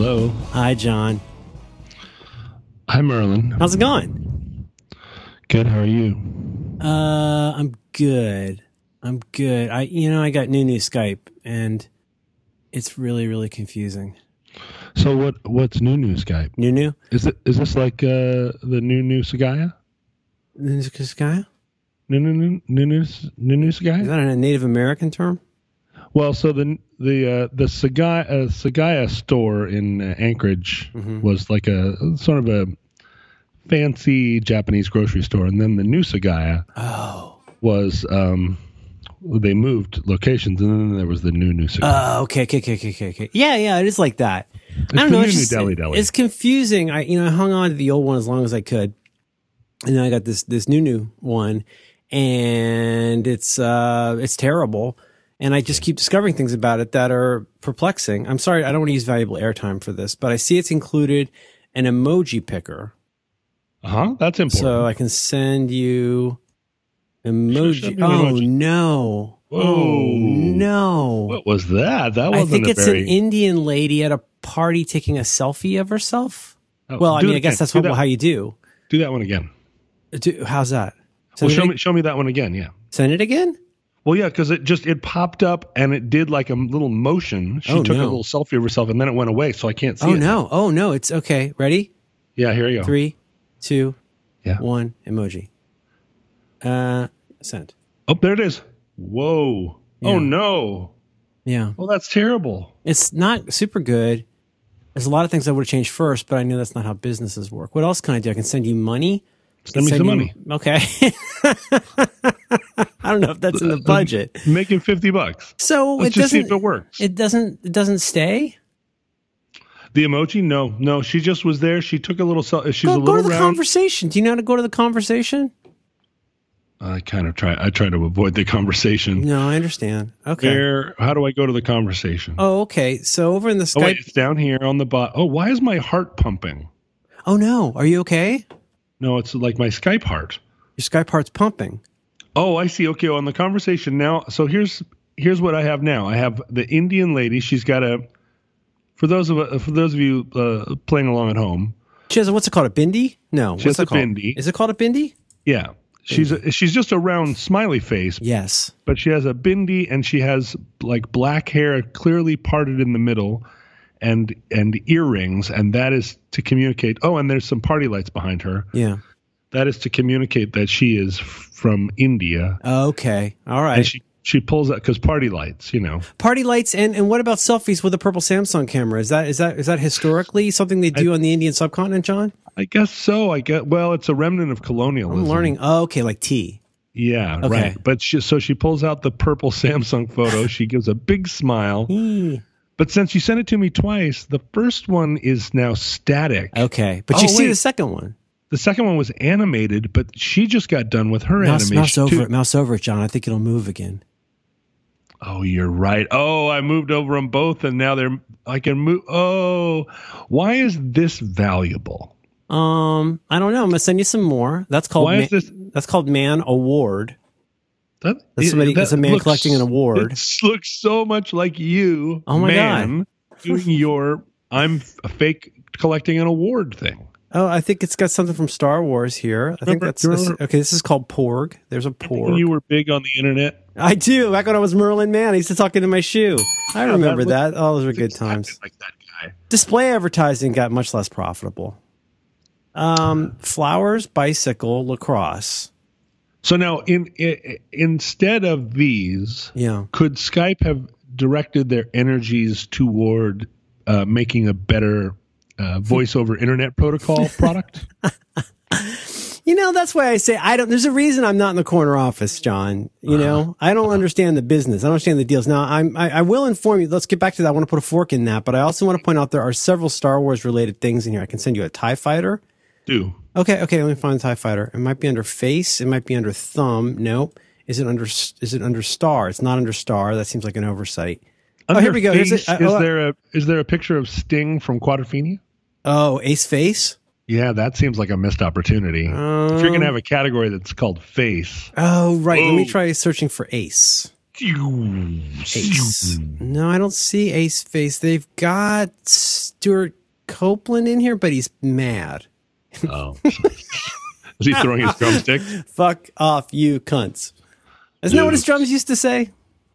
Hello. Hi, John. Hi, Merlin. How's it going? Good. How are you? Uh, I'm good. I'm good. I, you know, I got new new Skype, and it's really, really confusing. So what? What's new new Skype? New new Is it? Is this like uh, the new new Sagaya? new Skype? New new new new new new new Is that a Native American term? Well, so the the uh, the Sagaya uh, Sagaya store in uh, Anchorage Mhm. was like a sort of a fancy Japanese grocery store, and then the new Sagaya Oh, was um, they moved locations, and then there was the new new Sagaya. uh, okay, okay, okay, okay, okay, okay. Yeah, yeah, it is like that. It's I don't know. It's, just, it's confusing. I, you know, I hung on to the old one as long as I could, and then I got this this new new one, and it's uh it's terrible. And I just keep discovering things about it that are perplexing. I'm sorry, I don't want to use valuable airtime for this, but I see it's included an emoji picker, Uh huh. That's important. so I can send you emoji. Send Oh emoji. no! Whoa. Oh no! what was that? That wasn't a very. I think it's very. an Indian lady at a party taking a selfie of herself. Oh, Well, I mean, I guess again. that's what, that, how you do. do that one again. do. How's that? Well, show me show me that one again. Yeah. send it again? Well, yeah, because it just it popped up and it did like a little motion. She Oh, took a little selfie of herself and then it went away, so I can't see Oh, it. no. Oh, no. It's okay. Ready? Yeah, here you go. Three, two, Yeah. one. Emoji. Uh, sent. Oh, there it is. Whoa. Yeah. Oh no. Yeah. Well, that's terrible. It's not super good. There's a lot of things I would have changed first, but I know that's not how businesses work. What else can I do? I can send you money. Send me Send some you- money. Okay. I don't know if that's in the uh, uh, budget. Making fifty bucks. So Let's it just see doesn't. if it works. It doesn't. It doesn't stay. the emoji? No, no. She just was there. She took a little. She's Go, a go little to the round. conversation. Do you know how to go to the conversation? I kind of try. I try to avoid the conversation. No, I understand. Okay. Where? How do I go to the conversation? Oh, okay. So over in the Oh, wait, it's down here on the bot. Oh, why is my heart pumping? Oh no, are you okay? No, it's like my Skype heart. Your Skype heart's pumping. Oh, I see. Okay, on the conversation now. So here's here's what I have now. I have the Indian lady. She's got a. For those of for those of you uh, playing along at home, She has a, what's it called? A bindi? No. She what's it a called? bindi. Is it called a bindi? yeah, she's a, she's just a round smiley face, Yes. but she has a bindi and she has like black hair clearly parted in the middle, and and earrings, and that is to communicate. Oh, and there's some party lights behind her. Yeah. That is to communicate that she is from India, Okay. All right. and she she pulls out because party lights, you know. Party lights and and what about selfies with a purple Samsung camera? Is that is that is that historically something they do on the Indian subcontinent, John? I guess so. I get well. It's a remnant of colonialism. I'm learning. Oh, okay, like tea. Yeah, Okay. right. But she, so she pulls out the purple Samsung photo. she gives a big smile. But since you sent it to me twice, the first one is now static. Okay, but Oh, you see wait. the second one. The second one was animated, but she just got done with her Mouse, animation mouse over too. it. Mouse over it, John. I think it'll move again. Oh, you're right. Oh, I moved over them both, and now they're. I can move. Oh, why is this valuable? Um, I don't know. I'm gonna send you some more. That's called Why ma- is this? that's called Man Award. That, That's somebody- that that's a man looks- collecting an award. It looks so much like you, Oh my man, doing your "I'm a fake collecting an award" thing. Oh, I think it's got something from Star Wars here. I think Remember- that's do remember- okay. This is called Porg. There's a Porg. you were big on the internet, I do. Back when I was Merlin Mann, I used to talk into my shoe. I Yeah, remember that that. Oh, those were good exactly times. Like that guy. Display advertising got much less profitable. Um, flowers, bicycle, lacrosse. So now, in, i instead of these, Yeah. could Skype have directed their energies toward uh, making a better uh, voice over internet protocol product? You know, that's why I say I don't. There's a reason I'm not in the corner office, John. You Uh-huh. know, I don't understand the business. I don't understand the deals. Now, I'm, I, I will inform you. Let's get back to that. I want to put a fork in that, but I also want to point out there are several Star Wars related things in here. I can send you a Tie Fighter. Do Okay, okay. Let me find the Tie Fighter. It might be under face. It might be under thumb. Nope. Is it under? Is it under star? It's not under star. That seems like an oversight. Oh, here we go. Here's Face. Uh, is oh, there a is there a picture of Sting from Quadrophenia? Oh, Ace Face. Yeah, that seems like a missed opportunity. if you're going to have a category that's called face, Oh, right. Let me try searching for. Ace. Ace. No, I don't see Ace Face. They've got Stewart Copeland in here, but he's mad. Oh. Is he throwing his drumstick? Fuck off, you cunts. Isn't that what his drums used to say?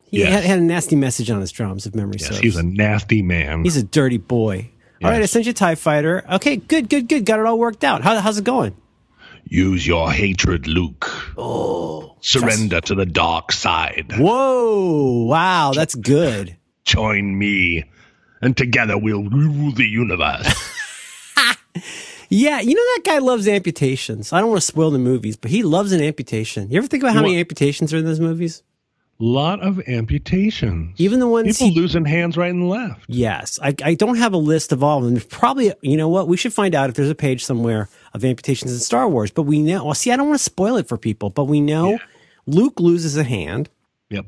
He Yes. had, had a nasty message on his drums, if memory Yes, serves. he's a nasty man. He's a dirty boy. All right, I sent you a TIE fighter. Okay, good, good, good. Got it all worked out. How, how's it going? Use your hatred, Luke. Oh. Surrender to the dark side. Whoa, wow, that's good. Join me, and together we'll rule the universe. Yeah, you know that guy loves amputations. I don't want to spoil the movies, but he loves an amputation. You ever think about how many amputations are in those movies? lot of amputations. Even the ones People he- losing hands right and left. Yes, I, I don't have a list of all of them. There's probably, you know what? We should find out if there's a page somewhere of amputations in Star Wars. But we know. Well, see, I don't want to spoil it for people, but we know Yeah. Luke loses a hand. Yep.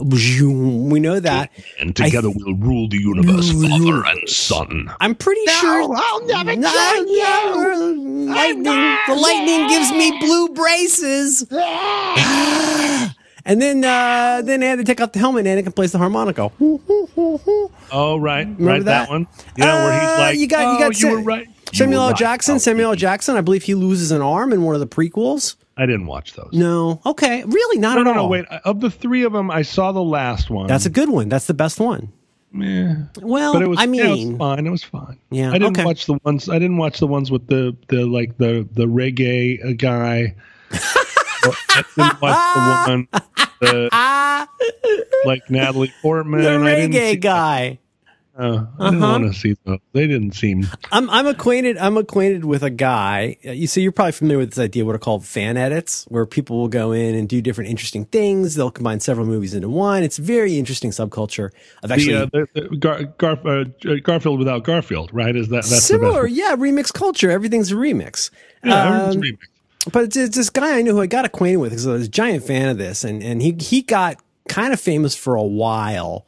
We know that. And together we'll rule the universe, Rule father and son. I'm pretty sure. I'll never No, join you. no, lightning. The lightning gives me blue braces. and then, uh, then they had to take off the helmet and Anakin plays the harmonica. Oh, right. right, that? that? one. Yeah, where he's Uh, like, you got- you oh, got you were right. Samuel L. right. Jackson. Oh, Samuel L. Jackson. I believe he loses an arm in one of the prequels. I didn't watch those. No. Okay. Really? Not No, at no, all. no. Wait. Of the three of them, I saw the last one. That's a good one. That's the best one. Meh. Well, But it was. I yeah, it was fine. It was fine. Yeah, I didn't okay. watch the ones. I didn't watch the ones with the the like the the reggae uh, guy. I didn't watch the one the, ah, like Natalie Portman. the I didn't reggae guy. Uh, I didn't Uh-huh. want to see those. They didn't seem. I'm I'm acquainted. I'm acquainted with a guy. uh, You see, you're probably familiar with this idea, what are called fan edits, where people will go in and do different interesting things. They'll combine several movies into one. It's a very interesting subculture of actually The, uh, the, the Gar, Gar, uh, Garfield without Garfield, right? Is that that's similar. Yeah, remix culture. Everything's a remix. Yeah, Um, remixed. but it's, it's this guy I knew who I got acquainted with because I was a giant fan of this, and and he he got kind of famous for a while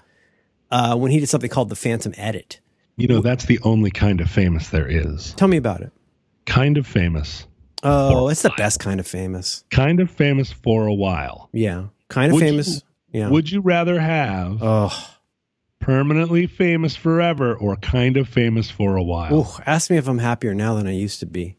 uh, when he did something called the Phantom Edit. You know, that's the only kind of famous there is. Tell me about it. Kind of famous. Oh, it's the best kind of famous. Kind of famous for a while. Yeah, kind of Would famous. yeah. Would you rather have oh, permanently famous forever or kind of famous for a while? Ooh, ask me if I'm happier now than I used to be.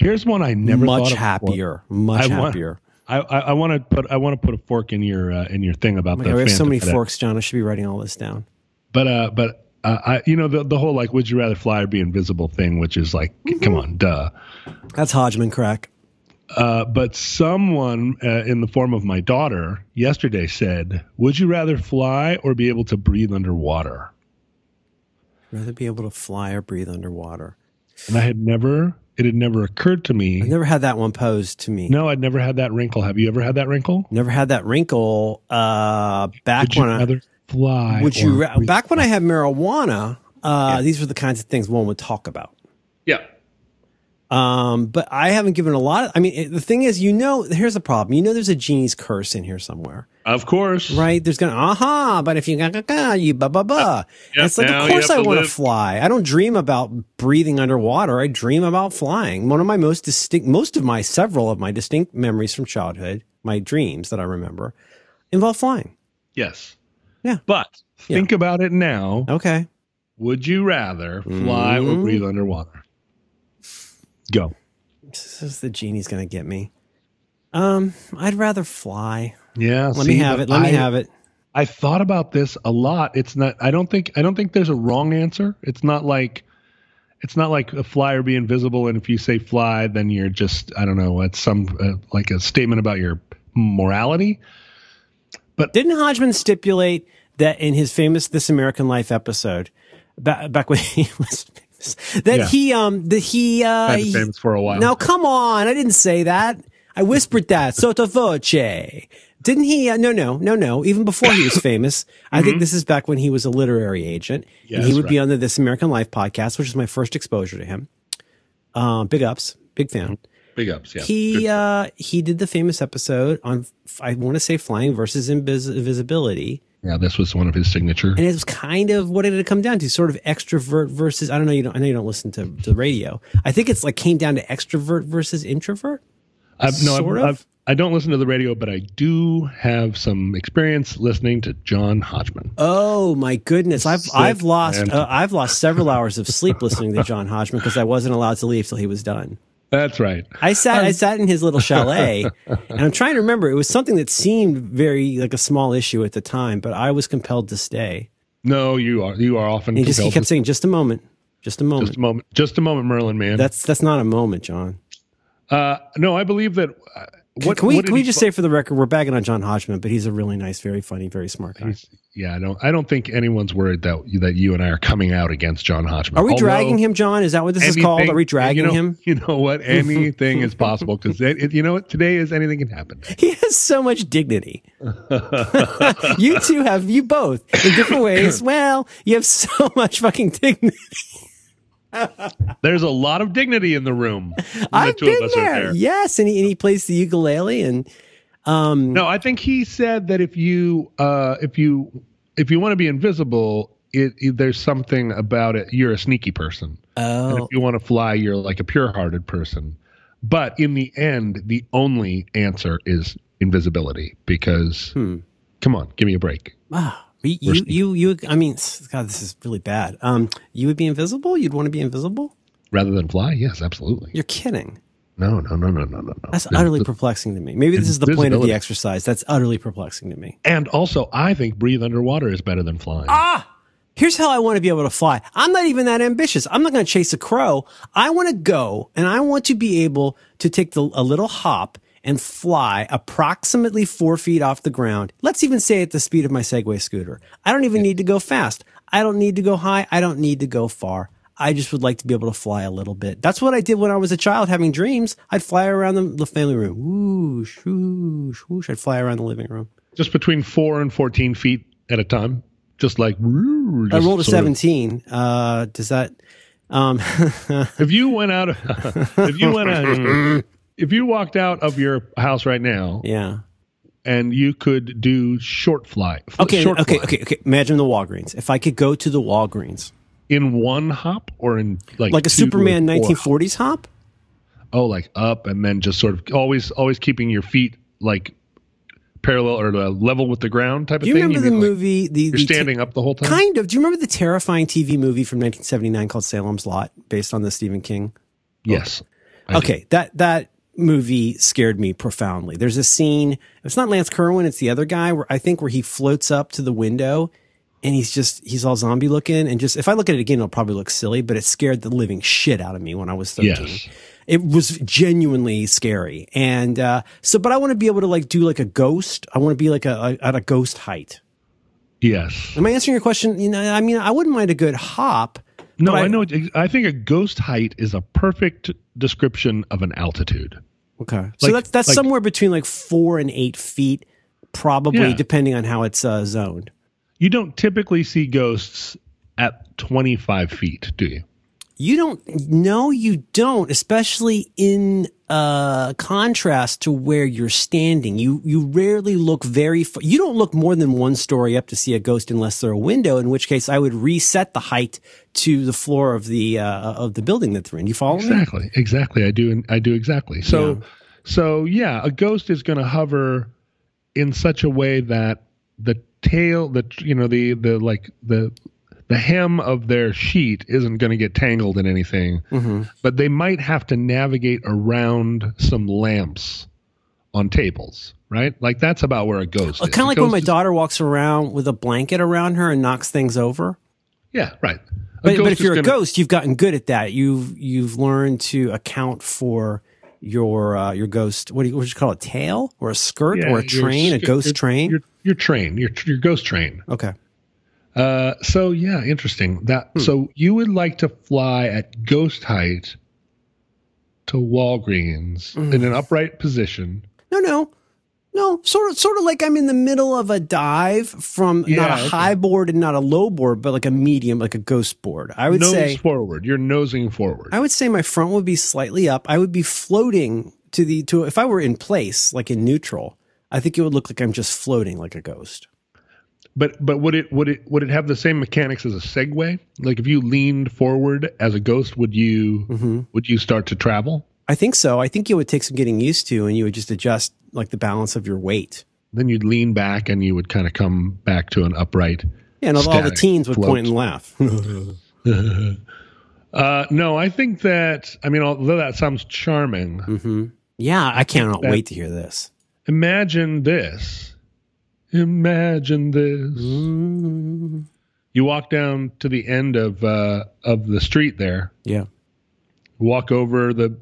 Here's one I never thought much happier. Much I happier. I, I, I want to put I want to put a fork in your uh, in your thing about Oh God, we have so many forks, John. I should be writing all this down. But uh, but uh, I you know the the whole like would you rather fly or be invisible thing, which is like Mm-hmm. come on, duh. That's Hodgman crack. Uh, but someone uh, in the form of my daughter yesterday said, "Would you rather fly or be able to breathe underwater?" Rather be able to fly or breathe underwater. And I had never, it had never occurred to me. I've never had that one posed to me. No, I'd never had that wrinkle. Have you ever had that wrinkle? Never had that wrinkle. Uh, back Would you when I fly? would you ra- back when I had marijuana. Uh, these were the kinds of things one would talk about. Yeah. Um, but I haven't given a lot. Of, I mean, it, the thing is, you know, here's the problem. You know, there's a genie's curse in here somewhere, Of course. right? There's gonna aha, but if you ga you ba ba ba. Yep, it's like, of course, I want to fly. I don't dream about breathing underwater. I dream about flying. One of my most distinct, most of my several of my distinct memories from childhood, my dreams that I remember, involve flying. Yes. Yeah. But think about it now. Okay. Would you rather fly or Mhm. breathe underwater? Go. This is the genie's gonna get me. Um, I'd rather fly. Yeah. Let me have it. Let me have it. I thought about this a lot. It's not. I don't think. I don't think there's a wrong answer. It's not like. It's not like a fly or be invisible, and if you say fly, then you're just. I don't know. It's some uh, like a statement about your morality. But didn't Hodgman stipulate that in his famous This American Life episode, back, back when he was that Yeah. he um that he uh he- famous for a while. now come on, I didn't say that. I whispered that sotto voce. Didn't he? Uh, no, no, no, no. Even before he was famous, I think this is back when he was a literary agent, and Mm-hmm. He would be on the This American Life podcast, which is my first exposure to him. Um, big ups, big fan. Big ups. Yeah. He uh he did the famous episode on I want to say flying versus invis- invisibility, yeah. This was one of his signature. and it was kind of what it had come down to? Sort of extrovert versus I don't know. You don't I know you don't listen to, to the radio. I think it's like came down to extrovert versus introvert. I've, no, sort I've, of? I've I don't listen to the radio, but I do have some experience listening to John Hodgman. Oh my goodness! I've Sick I've lost uh, I've lost several hours of sleep listening to John Hodgman because I wasn't allowed to leave till he was done. That's right. I sat I sat in his little chalet, and I'm trying to remember. It was something that seemed very like a small issue at the time, but I was compelled to stay. No, you are you are often He just he kept saying, "Just a moment, just a moment." just a moment, just a moment, Merlin Mann. that's that's not a moment, John. uh, no, I believe that. What can we what can we just say for the record, we're bagging on John Hodgman, but he's a really nice, very funny, very smart guy. He's- yeah, I don't. I don't think anyone's worried that that you and I are coming out against John Hodgman. Are we Although dragging him, John? Is that what this is called? Are we dragging you know, him? You know what? Anything is possible because you know what? Today is anything can happen. He has so much dignity. you two have you both in different ways. Well, you have so much fucking dignity. There's a lot of dignity in the room. I've been are there. Yes, and he, and he plays the ukulele and um No, I think he said that if you uh, if you if you want to be invisible, it, it- there's something about it. You're a sneaky person. And oh if you want to fly, you're like a pure-hearted person. But in the end, the only answer is invisibility because Hmm. come on, give me a break. wow. You, you, you, you, I mean, God, this is really bad. Um, you would be invisible? You'd want to be invisible? Rather than fly, yes, absolutely. You're kidding. No, no, no, no, no, no, no. That's utterly perplexing to me. Maybe this is the point of the exercise. That's utterly perplexing to me. And also, I think breathe underwater is better than flying. Ah, here's how I want to be able to fly. I'm not even that ambitious. I'm not going to chase a crow. I want to go and I want to be able to take the, a little hop and fly approximately four feet off the ground. Let's even say at the speed of my Segway scooter. I don't even need to go fast. I don't need to go high. I don't need to go far. I just would like to be able to fly a little bit. That's what I did when I was a child having dreams. I'd fly around the, the family room. Whoosh, whoosh, whoosh. I'd fly around the living room. Just between four and fourteen feet at a time. Just like woo, I rolled a sort of- 17. Uh, does that, um, if you went out, if you went out, if you walked out of your house right now yeah. and you could do short fly, Okay. short okay. fly Okay. Okay. Imagine the Walgreens. If I could go to the Walgreens, in one hop or in like like a Superman 1940s hop. oh like up and then just sort of always always keeping your feet like parallel or uh, level with the ground type of thing. Do you remember the mean, like, movie? The, you're the standing up the whole time kind of. Do you remember the terrifying TV movie from 1979 called Salem's Lot, based on the Stephen King? yes I do. Okay, that that movie scared me profoundly. There's a scene. It's not Lance Kerwin. It's the other guy. Where I think where he floats up to the window, and he's just he's all zombie looking. And just if I look at it again, it'll probably look silly, but it scared the living shit out of me when I was 13. Yes. It was genuinely scary. And uh, so, but I want to be able to like do like a ghost. I want to be like a, a at a ghost height. yes Am I answering your question? You know, I mean, I wouldn't mind a good hop. No but I, know I think a ghost height is a perfect description of an altitude Okay. So that's that's like- somewhere between like four and eight feet, probably Yeah. depending on how it's uh, zoned. you don't typically see ghosts at 25 feet do you You don't no, you don't, especially in uh contrast to where you're standing. You you rarely look very you don't look more than one story up to see a ghost unless they're a window, in which case I would reset the height to the floor of the uh of the building that they're in. You follow me? Exactly. Exactly. I do. I do exactly. So, Yeah. so yeah, a ghost is going to hover in such a way that the tail, the you know the the like the the hem of their sheet isn't going to get tangled in anything, Mm-hmm. but they might have to navigate around some lamps on tables, right? Like that's about where a ghost. is. Kind of like when my is- daughter walks around with a blanket around her and knocks things over. Yeah, right. But, but if you're a gonna- ghost, you've gotten good at that. You've you've learned to account for your uh, your ghost. What do you what do you call it? Tail or a skirt yeah, or a your train? A ghost your- train? Your your train. Your your ghost train. okay. Uh, so yeah, interesting. That so you would like to fly at ghost height to Walgreens in an upright position. No, no, no. Sort of sort of like I'm in the middle of a dive from not a okay. high board and not a low board, but like a medium, like a ghost board. I would nose say forward. You're nosing forward. I would say my front would be slightly up. I would be floating to the to if I were in place, like in neutral. I think it would look like I'm just floating like a ghost. But but would it would it would it have the same mechanics as a Segway? Like if you leaned forward as a ghost, would you Mm-hmm. would you start to travel? I think so. I think it would take some getting used to, and you would just adjust like the balance of your weight. Then you'd lean back and you would kind of come back to an upright. Yeah, and all, the teens would point and laugh. Uh, no, I think that, I mean, although that sounds charming, hmm Yeah, I cannot wait to hear this. imagine this. Imagine this. You walk down to the end of uh, of the street there. yeah. Walk over the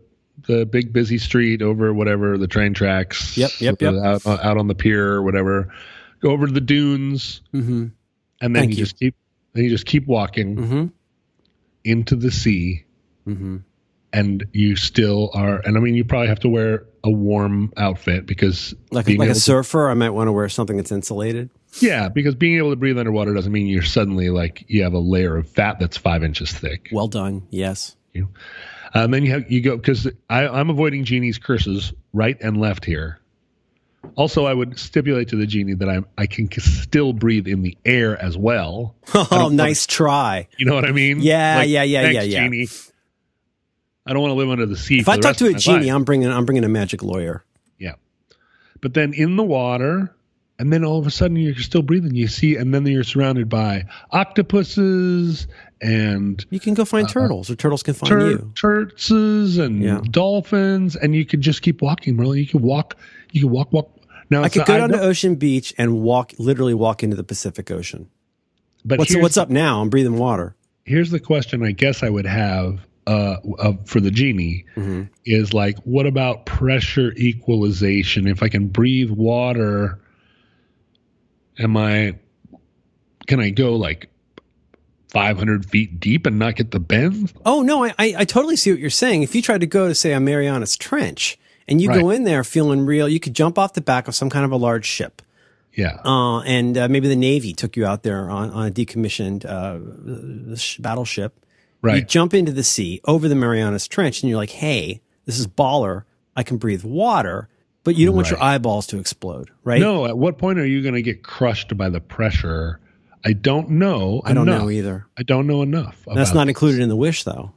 the big busy street, over whatever the train tracks. Yep, yep, yep. Out, out on the pier or whatever. Go over to the dunes, hmm and then you, you. just keep then you just keep walking hmm into the sea, hmm and you still are. And I mean, you probably have to wear a warm outfit because Like, like a able to- surfer, I might want to wear something that's insulated. yeah, because being able to breathe underwater doesn't mean you're suddenly like you have a layer of fat that's five inches thick. Well done. Yes. Um, then you have you go because I'm avoiding genie's curses right and left here. Also, I would stipulate to the genie that I'm I can still breathe in the air as well. Oh, nice try. You know what I mean? Yeah, yeah, yeah, thanks, yeah, yeah. Genie. I don't want to live under the sea. If I talk to a genie, life. I'm bringing I'm bringing a magic lawyer. yeah. But then in the water, and then all of a sudden you're still breathing. You see, and then you're surrounded by octopuses and You can go find uh, turtles, or turtles can find tur- you. turtles and Yeah. dolphins, and you could just keep walking, Merlin. You could walk. You could walk, walk. Now I could go down to Ocean Beach and walk, literally walk into the Pacific Ocean. But What's what's up now? I'm breathing water. Here's the question. I guess I would have uh, uh, for the genie hmm is like, what about pressure equalization? If I can breathe water, am I? Can I go like 500 feet deep and not get the bend? Oh no, I, I I totally see what you're saying. If you tried to go to say a Marianas Trench and you go in there feeling real, you could jump off the back of some kind of a large ship. Yeah. Uh, and uh, maybe the Navy took you out there on, on a decommissioned uh, sh- battleship. You jump into the sea over the Marianas Trench, and you're like, "Hey, this is baller. I can breathe water." But you don't want your eyeballs to explode, right? No. At what point are you going to get crushed by the pressure? I don't know. I don't enough. know either. I don't know enough. That's not this. included in the wish, though.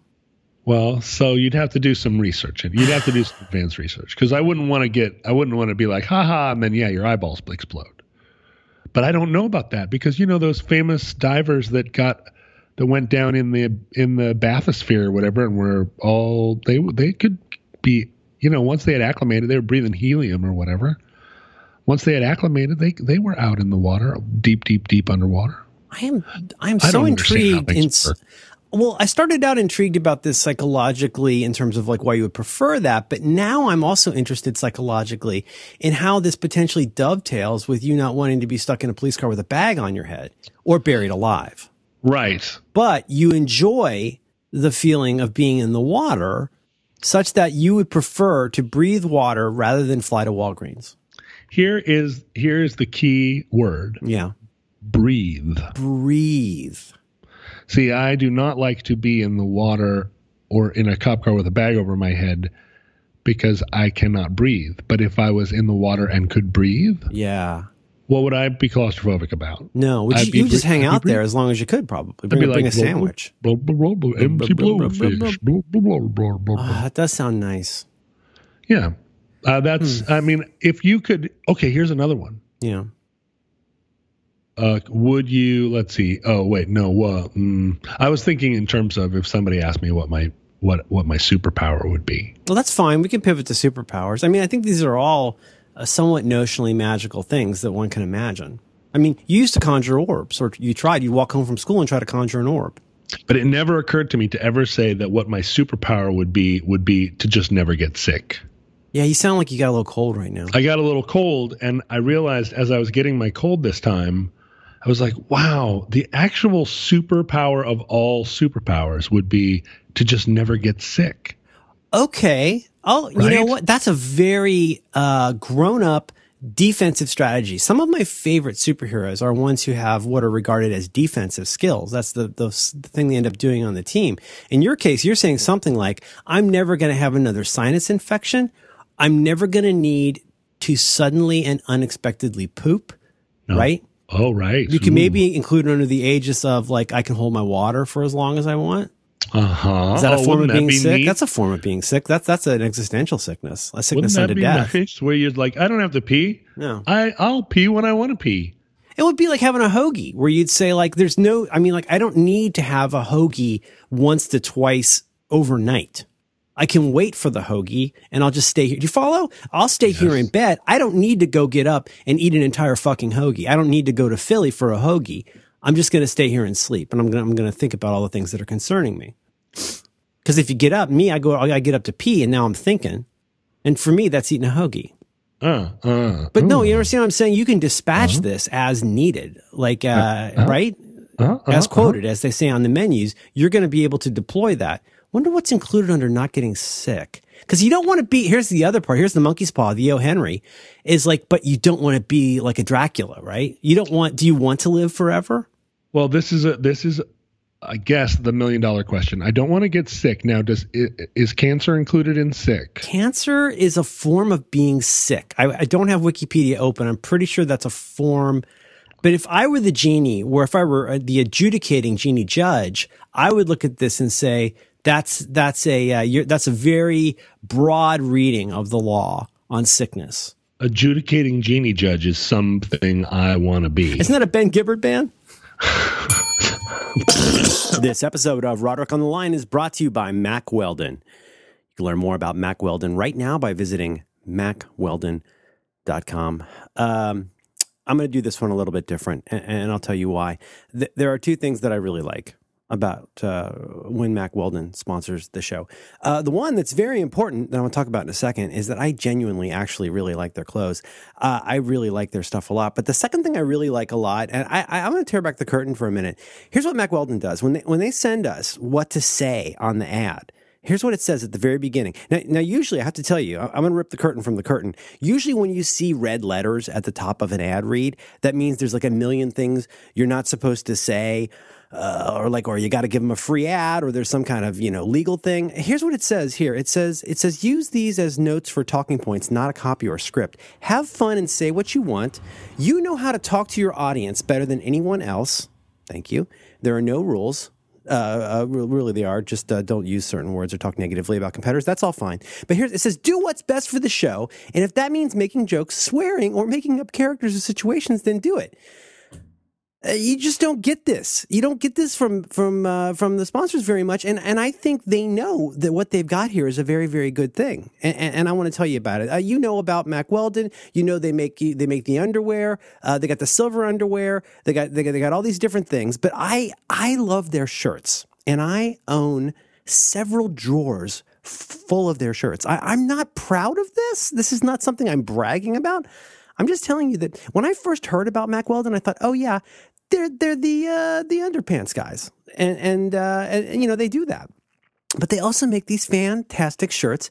Well, so you'd have to do some research, and you'd have to do some advanced research because I wouldn't want to get, I wouldn't want to be like, ha ha, and then yeah, your eyeballs explode. But I don't know about that because you know those famous divers that got that went down in the in the bathysphere or whatever, and were all they they could be, you know, once they had acclimated, they were breathing helium or whatever. Once they had acclimated, they they were out in the water, deep, deep, deep underwater. I am I'm I so don't understand how intrigued in things s- work. well, I started out intrigued about this psychologically in terms of like why you would prefer that, but now I'm also interested psychologically in how this potentially dovetails with you not wanting to be stuck in a police car with a bag on your head or buried alive. Right. But you enjoy the feeling of being in the water such that you would prefer to breathe water rather than fly to Walgreens. Here is here is the key word: Yeah. breathe. Breathe. See, I do not like to be in the water or in a cop car with a bag over my head because I cannot breathe. But if I was in the water and could breathe, Yeah. What would I be claustrophobic about? No, would you, you just hang out there as long as you could, probably. I'd Bring, be bring like, a sandwich. Blah, blah, blah, blowfish. that does sound nice. Yeah. Uh, that's, Hmm. I mean, if you could, okay, here's another one. Yeah. Uh, would you, let's see. Oh, wait, no. Well, mm, I was thinking in terms of if somebody asked me what my, what, what my superpower would be. Well, that's fine. We can pivot to superpowers. I mean, I think these are all uh, somewhat notionally magical things that one can imagine. I mean, you used to conjure orbs, or you tried. You walk home from school and try to conjure an orb. But it never occurred to me to ever say that what my superpower would be would be to just never get sick. Yeah, you sound like you got a little cold right now. I got a little cold and I realized as I was getting my cold this time, I was like, wow, the actual superpower of all superpowers would be to just never get sick. Okay. Oh, you know what? That's a very uh, grown up defensive strategy. Some of my favorite superheroes are ones who have what are regarded as defensive skills. That's the, the, the thing they end up doing on the team. In your case, you're saying something like, I'm never going to have another sinus infection. I'm never going to need to suddenly and unexpectedly poop. Right? Oh, right. You can Ooh. maybe include it under the aegis of like, I can hold my water for as long as I want. Uh huh. Is that a oh, form of being be sick? neat? That's a form of being sick. That's that's an existential sickness, a sickness Wouldn't that unto be death. nice? Where you're like, I don't have to pee. No, I I'll pee when I want to pee. it would be like having a hoagie, where you'd say like, "There's no." I mean, like, I don't need to have a hoagie once to twice overnight. I can wait for the hoagie and I'll just stay here. Do you follow? I'll stay here in bed. I don't need to go get up and eat an entire fucking hoagie. I don't need to go to Philly for a hoagie. I'm just going to stay here and sleep. And I'm going to, I'm going to think about all the things that are concerning me. Cause if you get up, me, I go, I get up to pee and now I'm thinking. And for me, that's eating a hoagie. Uh, uh, But no, ooh. you understand what I'm saying? You can dispatch this as needed, like, uh, right? Uh, uh, as uh. quoted, as they say on the menus, you're going to be able to deploy that. Wonder what's included under not getting sick. Cause you don't want to be, here's the other part. Here's the monkey's paw, the O. Henry is like, but you don't want to be like a Dracula, right? You don't want, do you want to live forever? Well, this is a this is, I guess, the million dollar question. I don't want to get sick. Now, does is cancer included in sick? Cancer is a form of being sick. I, I don't have Wikipedia open. I'm pretty sure that's a form. But if I were the genie, or if I were uh, the adjudicating genie judge, I would look at this and say that's that's a uh, you're, that's a very broad reading of the law on sickness. Adjudicating genie judge is something I want to be. Isn't that a Ben Gibbard band? this episode of Roderick on the Line is brought to you by Mack Weldon. You can learn more about Mack Weldon right now by visiting mackweldon.com. Um, I'm going to do this one a little bit different, and, and I'll tell you why. Th- there are two things that I really like about uh, when Mack Weldon sponsors the show. Uh, the one that's very important that I'm going to talk about in a second is that I genuinely actually really like their clothes. Uh, I really like their stuff a lot. But the second thing I really like a lot, and I, I, I'm going to tear back the curtain for a minute. Here's what Mack Weldon does when they when they send us what to say on the ad. Here's what it says at the very beginning. Now, now usually I have to tell you, I'm going to rip the curtain from the curtain. Usually, when you see red letters at the top of an ad read, that means there's like a million things you're not supposed to say, uh, or like, or you got to give them a free ad, or there's some kind of you know legal thing. Here's what it says here. It says it says use these as notes for talking points, not a copy or script. Have fun and say what you want. You know how to talk to your audience better than anyone else. Thank you. There are no rules. Uh, uh, really, they are. Just uh, don't use certain words or talk negatively about competitors. That's all fine. But here it says, do what's best for the show. And if that means making jokes, swearing, or making up characters or situations, then do it. Uh, you just don't get this. You don't get this from from uh, from the sponsors very much, and and I think they know that what they've got here is a very very good thing, and, and, and I want to tell you about it. Uh, you know about Mack Weldon. You know they make they make the underwear. Uh, they got the silver underwear. They got they got, they got all these different things. But I I love their shirts, and I own several drawers full of their shirts. I, I'm not proud of this. This is not something I'm bragging about. I'm just telling you that when I first heard about Mack Weldon, I thought, oh yeah, they're they're the uh, the underpants guys, and and, uh, and you know they do that, but they also make these fantastic shirts.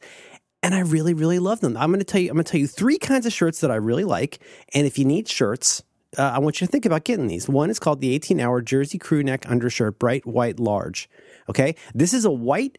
And I really, really love them. I'm going to tell you. I'm going to tell you three kinds of shirts that I really like. And if you need shirts, uh, I want you to think about getting these. One is called the 18 hour Jersey crew neck undershirt, bright white large. Okay. This is a white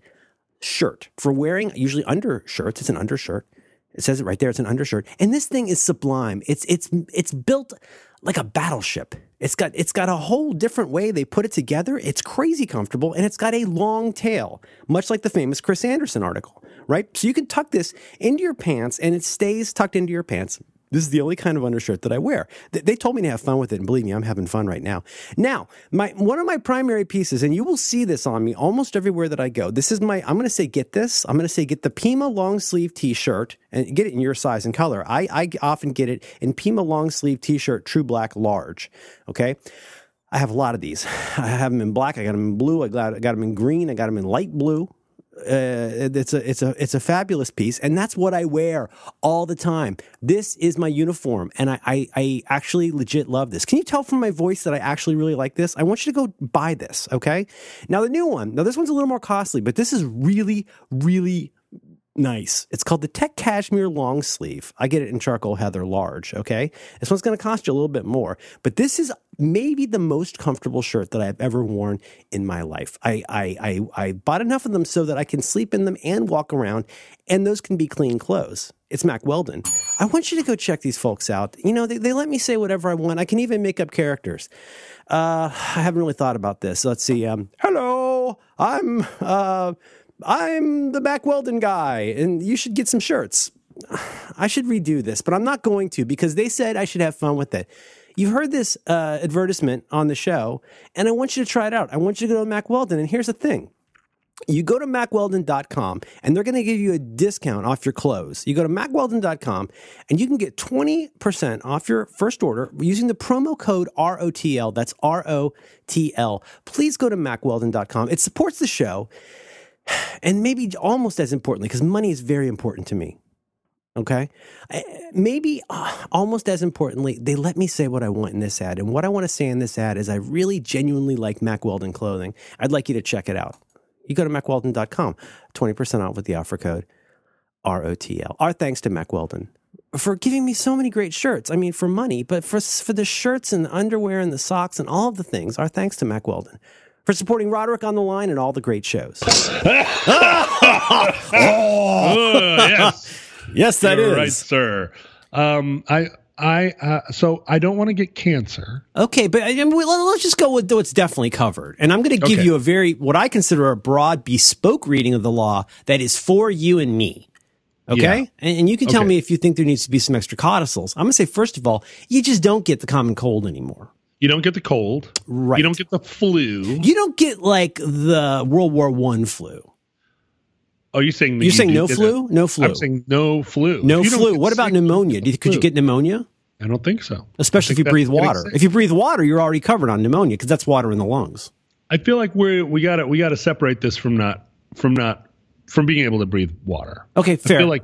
shirt for wearing usually undershirts. It's an undershirt. It says it right there. It's an undershirt. And this thing is sublime. It's, it's, it's built like a battleship. It's got, it's got a whole different way they put it together. It's crazy comfortable and it's got a long tail, much like the famous Chris Anderson article, right? So you can tuck this into your pants and it stays tucked into your pants. This is the only kind of undershirt that I wear. Th- They told me to have fun with it, and believe me, I'm having fun right now. Now, my one of my primary pieces, and you will see this on me almost everywhere that I go. This is my. I'm going to say get this. I'm going to say get the Pima long sleeve T-shirt and get it in your size and color. I I often get it in Pima long sleeve T-shirt, true black, large. Okay. I have a lot of these. I have them in black. I got them in blue. I got, I got them in green. I got them in light blue. Uh, it's a it's a it's a fabulous piece, and that's what I wear all the time. This is my uniform, and I, I I actually legit love this. Can you tell from my voice that I actually really like this? I want you to go buy this. Okay. Now the new one. Now this one's a little more costly, but this is really really Nice. It's called the Tech Cashmere Long Sleeve. I get it in charcoal heather large. Okay. This one's going to cost you a little bit more, but this is maybe the most comfortable shirt that I've ever worn in my life. I, I, I, I bought enough of them so that I can sleep in them and walk around, and those can be clean clothes. It's Mack Weldon. I want you to go check these folks out. You know, they, they let me say whatever I want. I can even make up characters. Uh, I haven't really thought about this. Let's see. Um, hello, I'm uh, I'm the Mack Weldon guy, and you should get some shirts. I should redo this, but I'm not going to because they said I should have fun with it. You've heard this uh, advertisement on the show, and I want you to try it out. I want you to go to Mack Weldon, and here's the thing. You go to mackweldon.com and they're going to give you a discount off your clothes. You go to mackweldon.com and you can get 20% off your first order using the promo code ROTL. That's R O T L. Please go to mackweldon.com. It supports the show. And maybe almost as importantly, because money is very important to me. Okay. Maybe uh, almost as importantly, they let me say what I want in this ad. And what I want to say in this ad is I really genuinely like Mack Weldon clothing. I'd like you to check it out. You go to mackweldon.com, 20% off with the offer code ROTL. Our thanks to Mack Weldon for giving me so many great shirts. I mean, for money, but for, for the shirts and the underwear and the socks and all of the things, our thanks to Mack Weldon for supporting Roderick on the line and all the great shows. oh, yes. Yes, that You're is right, sir. Um, I, I, uh, so I don't want to get cancer. Okay, but I mean, let's just go with what's definitely covered. And I'm going to give Okay. you a very, what I consider a broad, bespoke reading of the law that is for you and me. Okay? Yeah. And, and you can tell Okay. me if you think there needs to be some extra codicils. I'm going to say, first of all, you just don't get the common cold anymore. You don't get the cold. Right. You don't get the flu. You don't get like the World War One flu. Oh, you're saying You're you saying no flu? it. No flu. I'm saying no flu. no If you don't flu. What about pneumonia? Do you, could you get pneumonia? I don't think so. Especially I if you breathe water. If you breathe water, you're already covered on pneumonia because that's water in the lungs. I feel like we're we got to we got to separate this from not from not from being able to breathe water. Okay, I fair. feel like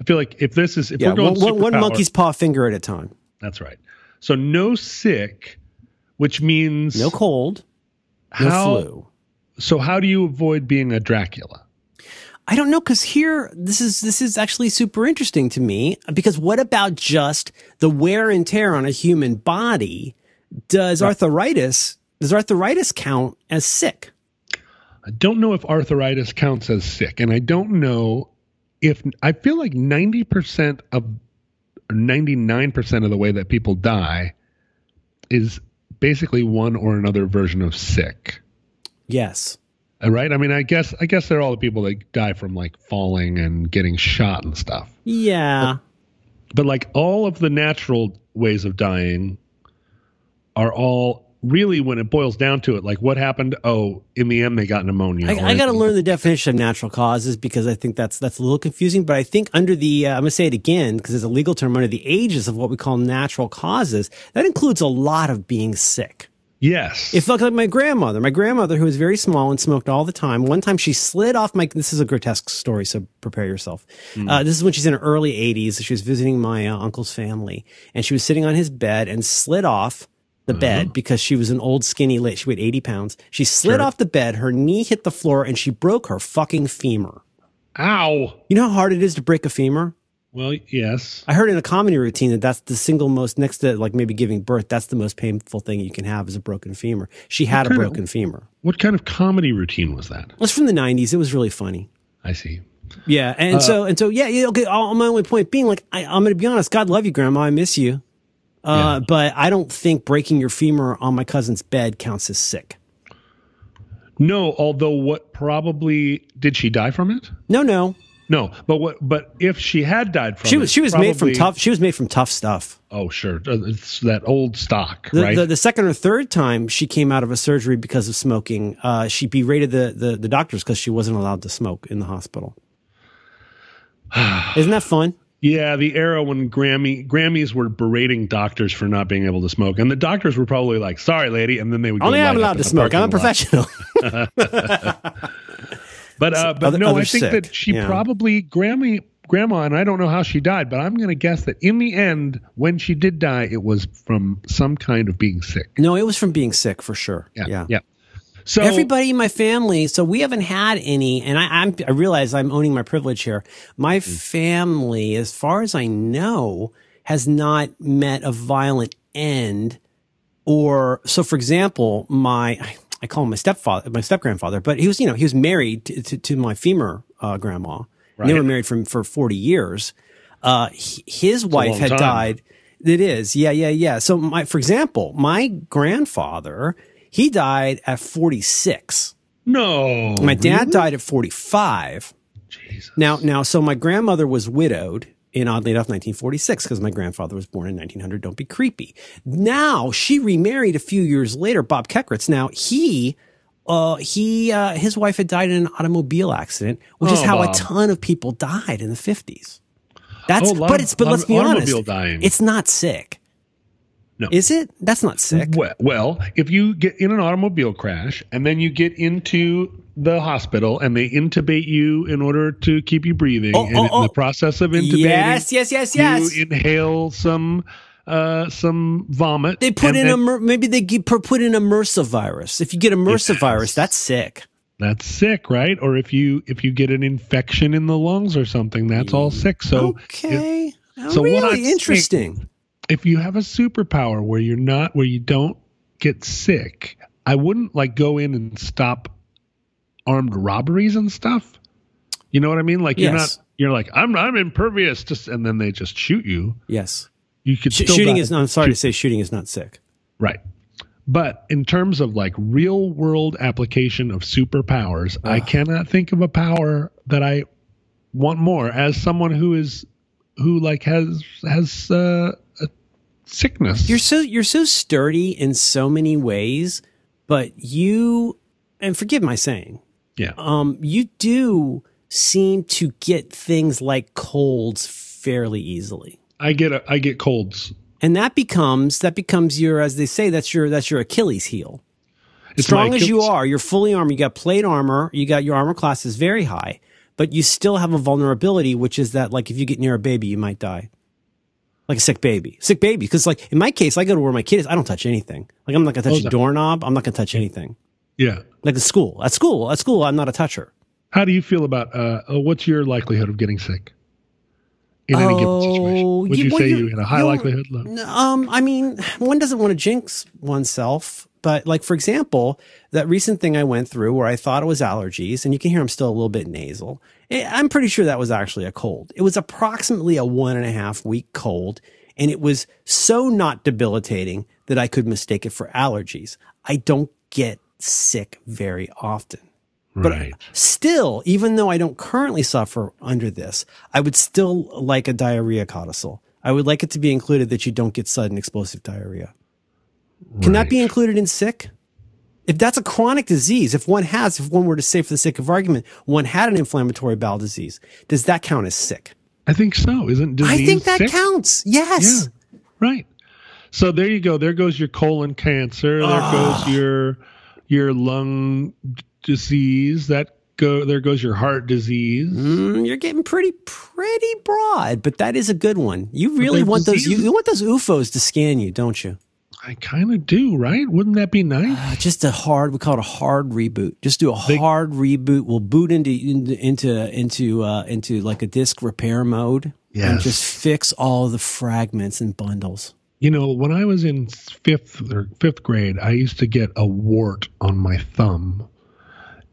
I feel like if this is if yeah, we're going one, one- monkey's paw finger at a time. That's right. So no sick, which means No cold, no how. flu. So how do you avoid being a Dracula? I don't know because here this is this is actually super interesting to me because what about just the wear and tear on a human body? Does arthritis does arthritis count as sick? I don't know if arthritis counts as sick, and I don't know if I feel like ninety percent of ninety nine percent of the way that people die is basically one or another version of sick. Yes. Uh, Right? I mean, I guess I guess they're all the people that die from like falling and getting shot and stuff. Yeah. But like all of the natural ways of dying are all really when it boils down to it, like what happened? Oh, in the end they got pneumonia. I, I got to learn the definition of natural causes because I think that's that's a little confusing. But I think under the uh, I'm going to say it again because it's a legal term under the aegis of what we call natural causes that includes a lot of being sick. Yes. It felt like my grandmother. My grandmother, who was very small and smoked all the time. One time she slid off my. This is a grotesque story, so prepare yourself. Uh, this is when she's in her early 80s. She was visiting my uh, uncle's family, and she was sitting on his bed and slid off the uh-huh. bed because she was an old skinny lady. She weighed 80 pounds. She slid Sure. off the bed. Her knee hit the floor, and she broke her fucking femur. Ow. You know how hard it is to break a femur? Well, yes. I heard in a comedy routine that that's the single most next to like maybe giving birth. That's the most painful thing you can have is a broken femur. She had a kind of- broken femur. What kind of comedy routine was that? It was from the '90s. It was really funny. I see. Yeah, and uh, so and so yeah. yeah okay. All, my only point being, like, I, I'm going to be honest. God love you, Grandma. I miss you. Uh, But I don't think breaking your femur on my cousin's bed counts as sick. No, although what probably did she die from it? No, no. No, but what? But if she had died from She it, was she was made from tough. She was made from tough stuff. Oh, sure, Uh, it's that old stock, The, right? the, the second or third time she came out of a surgery because of smoking, uh, she berated the, the, the doctors because she wasn't allowed to smoke in the hospital. Isn't that fun? Yeah, the era when Grammy Grammys were berating doctors for not being able to smoke, and the doctors were probably like, "Sorry, lady," and then they would. go Only I'm allowed to smoke. I'm a professional. But uh, but other- no, I think sick. that she Yeah. probably Grammy grandma, and I don't know how she died, but I'm going to guess that in the end, when she did die, it was from some kind of being sick. no, it was from being sick for sure. Yeah, yeah. yeah. So Everybody in my family, so we haven't had any, and I, I'm, I realize I'm owning my privilege here. My family, as far as I know, has not met a violent end. Or, so for example, my, I call him my stepfather, my step grandfather, but he was, you know, he was married to, to, to my femur uh, grandma. And They were married for, for 40 years. Uh, he- his wife had time. died. It is. Yeah, yeah, yeah. So my, for example, my grandfather, he died at 46. no, My dad really? died at 45. Jesus. Now, now, so my grandmother was widowed in oddly enough 1946 because my grandfather was born in 1900. Don't be creepy. Now she remarried a few years later, Bob Kekritz. Now he, uh, he, uh, his wife had died in an automobile accident, which is Oh, how a ton of people died in the 50s. That's, Oh, but it's, but let's be honest. dying. It's not sick. No. Is it? That's not sick. Well, well, if you get in an automobile crash and then you get into the hospital and they intubate you in order to keep you breathing, Oh, and oh, in oh. the process of intubating, Yes, yes, yes, yes. you inhale some uh, some vomit. They put in then- a maybe they pu- put in a MRSA virus. If you get a MRSA virus, that's sick. that's sick, right? Or if you if you get an infection in the lungs or something, that's all sick. So okay, so what really saying- interesting. If you have a superpower where you're not where you don't get sick, I wouldn't like go in and stop armed robberies and stuff. You know what I mean? Like you're not you're like I'm I'm impervious to s- and then they just shoot you. Yes, You could Sh- still shooting is. I'm sorry to say, shooting is not sick. right. But in terms of like real world application of superpowers, I cannot think of a power that I want more as someone who is who like has has uh, sickness. You're so you're so sturdy in so many ways, but you and forgive my saying, yeah. um, you do seem to get things like colds fairly easily. I get a, I get colds. And that becomes that becomes your as they say that's your that's your Achilles heel. It's Strong my as you are, you're fully armed. You got plate armor. You got your armor class is very high, but you still have a vulnerability, which is that like if you get near a baby, you might die. Like a sick baby, sick baby. Because like in my case, I go to where my kid is. I don't touch anything. Like I'm not gonna touch Oh, a doorknob. I'm not gonna touch anything. Yeah. Like at school, at school, at school, I'm not a toucher. How do you feel about uh, uh what's your likelihood of getting sick in any given situation? Oh, Would you- you, well, say you're- you had a high likelihood? Low? Um, I mean, one doesn't want to jinx oneself, but like for example, that recent thing I went through where I thought it was allergies, and you can hear I'm still a little bit nasal. Eh, I'm pretty sure that was actually a cold. It was approximately a one and a half week cold, and it was so not debilitating that I could mistake it for allergies. I don't get sick very often. But right. still, even though I don't currently suffer under this, I would still like a diarrhea codicil. I would like it to be included that you don't get sudden explosive diarrhea. Can that be included in sick? If that's a chronic disease, if one has, if one were to say for the sake of argument, one had an inflammatory bowel disease, does that count as sick? I think so. Isn't disease I think that sick? counts. Yes. Yeah. Right. So there you go. There goes your colon cancer. There Ah. goes your your lung disease. That go. There goes your heart disease. Mm, you're getting pretty, pretty broad, but that is a good one. You really want those, you, you want those UFOs to scan you, don't you? I kind of do. Right? Wouldn't that be nice? Uh, just a hard we call it a hard reboot just do a hard reboot we'll boot into into into into, uh, into like a disk repair mode and just fix all the fragments and bundles You know, when I was in fifth or fifth grade, I used to get a wart on my thumb,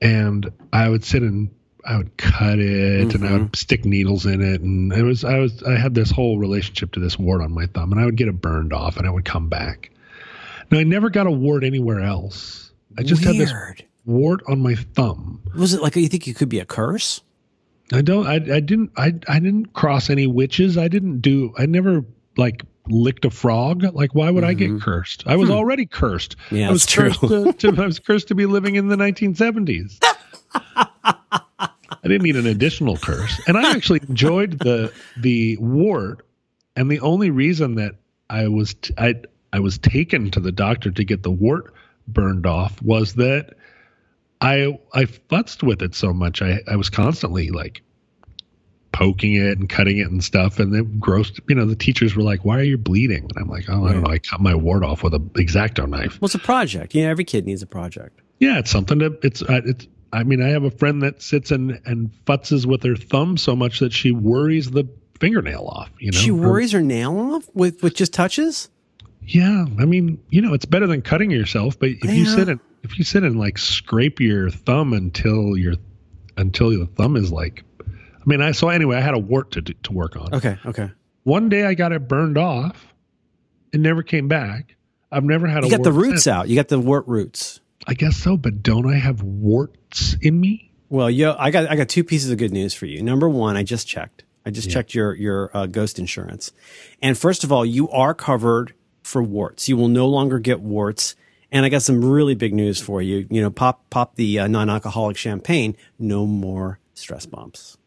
and I would sit and I would cut it, and I would stick needles in it, and it was I was I had this whole relationship to this wart on my thumb, and I would get it burned off, and I would come back. Now I never got a wart anywhere else. I just had this Weird. wart on my thumb. was it like you think it could be a curse I don't. I, I didn't. I I didn't cross any witches. I didn't do. I never like licked a frog. Like why would I get cursed? I was already cursed. Mm-hmm. Hmm. Yeah, I was that's true. cursed to, to, I was cursed to be living in the 1970s. I didn't need an additional curse, and I actually enjoyed the the wart. And the only reason that I was t- I I was taken to the doctor to get the wart burned off was that I I futzed with it so much. I I was constantly like poking it and cutting it and stuff, and then gross. You know, the teachers were like, "Why are you bleeding?" And I'm like, "Oh, I don't know. I cut my wart off with a exacto knife." well it's a project You know, every kid needs a project Yeah, it's something to it's uh, it's. I mean, I have a friend that sits and and futzes with her thumb so much that she worries the fingernail off. You know, She Her- worries her nail off with with just touches. Yeah, I mean, you know, it's better than cutting yourself. But if you sit and if you sit and like scrape your thumb until your until your thumb is like, I mean, I so anyway, I had a wart to to work on. Okay, okay. One day I got it burned off. It never came back. I've never had You a got the roots since. out. You got the wart roots. I guess so, but don't I have warts in me? Well, yo, I got I got two pieces of good news for you. Number one, I just checked. I just checked your your uh, ghost insurance, and first of all, you are covered for warts. You will no longer get warts. And I got some really big news for you. You know, pop pop the uh, non-alcoholic champagne. No more stress bumps.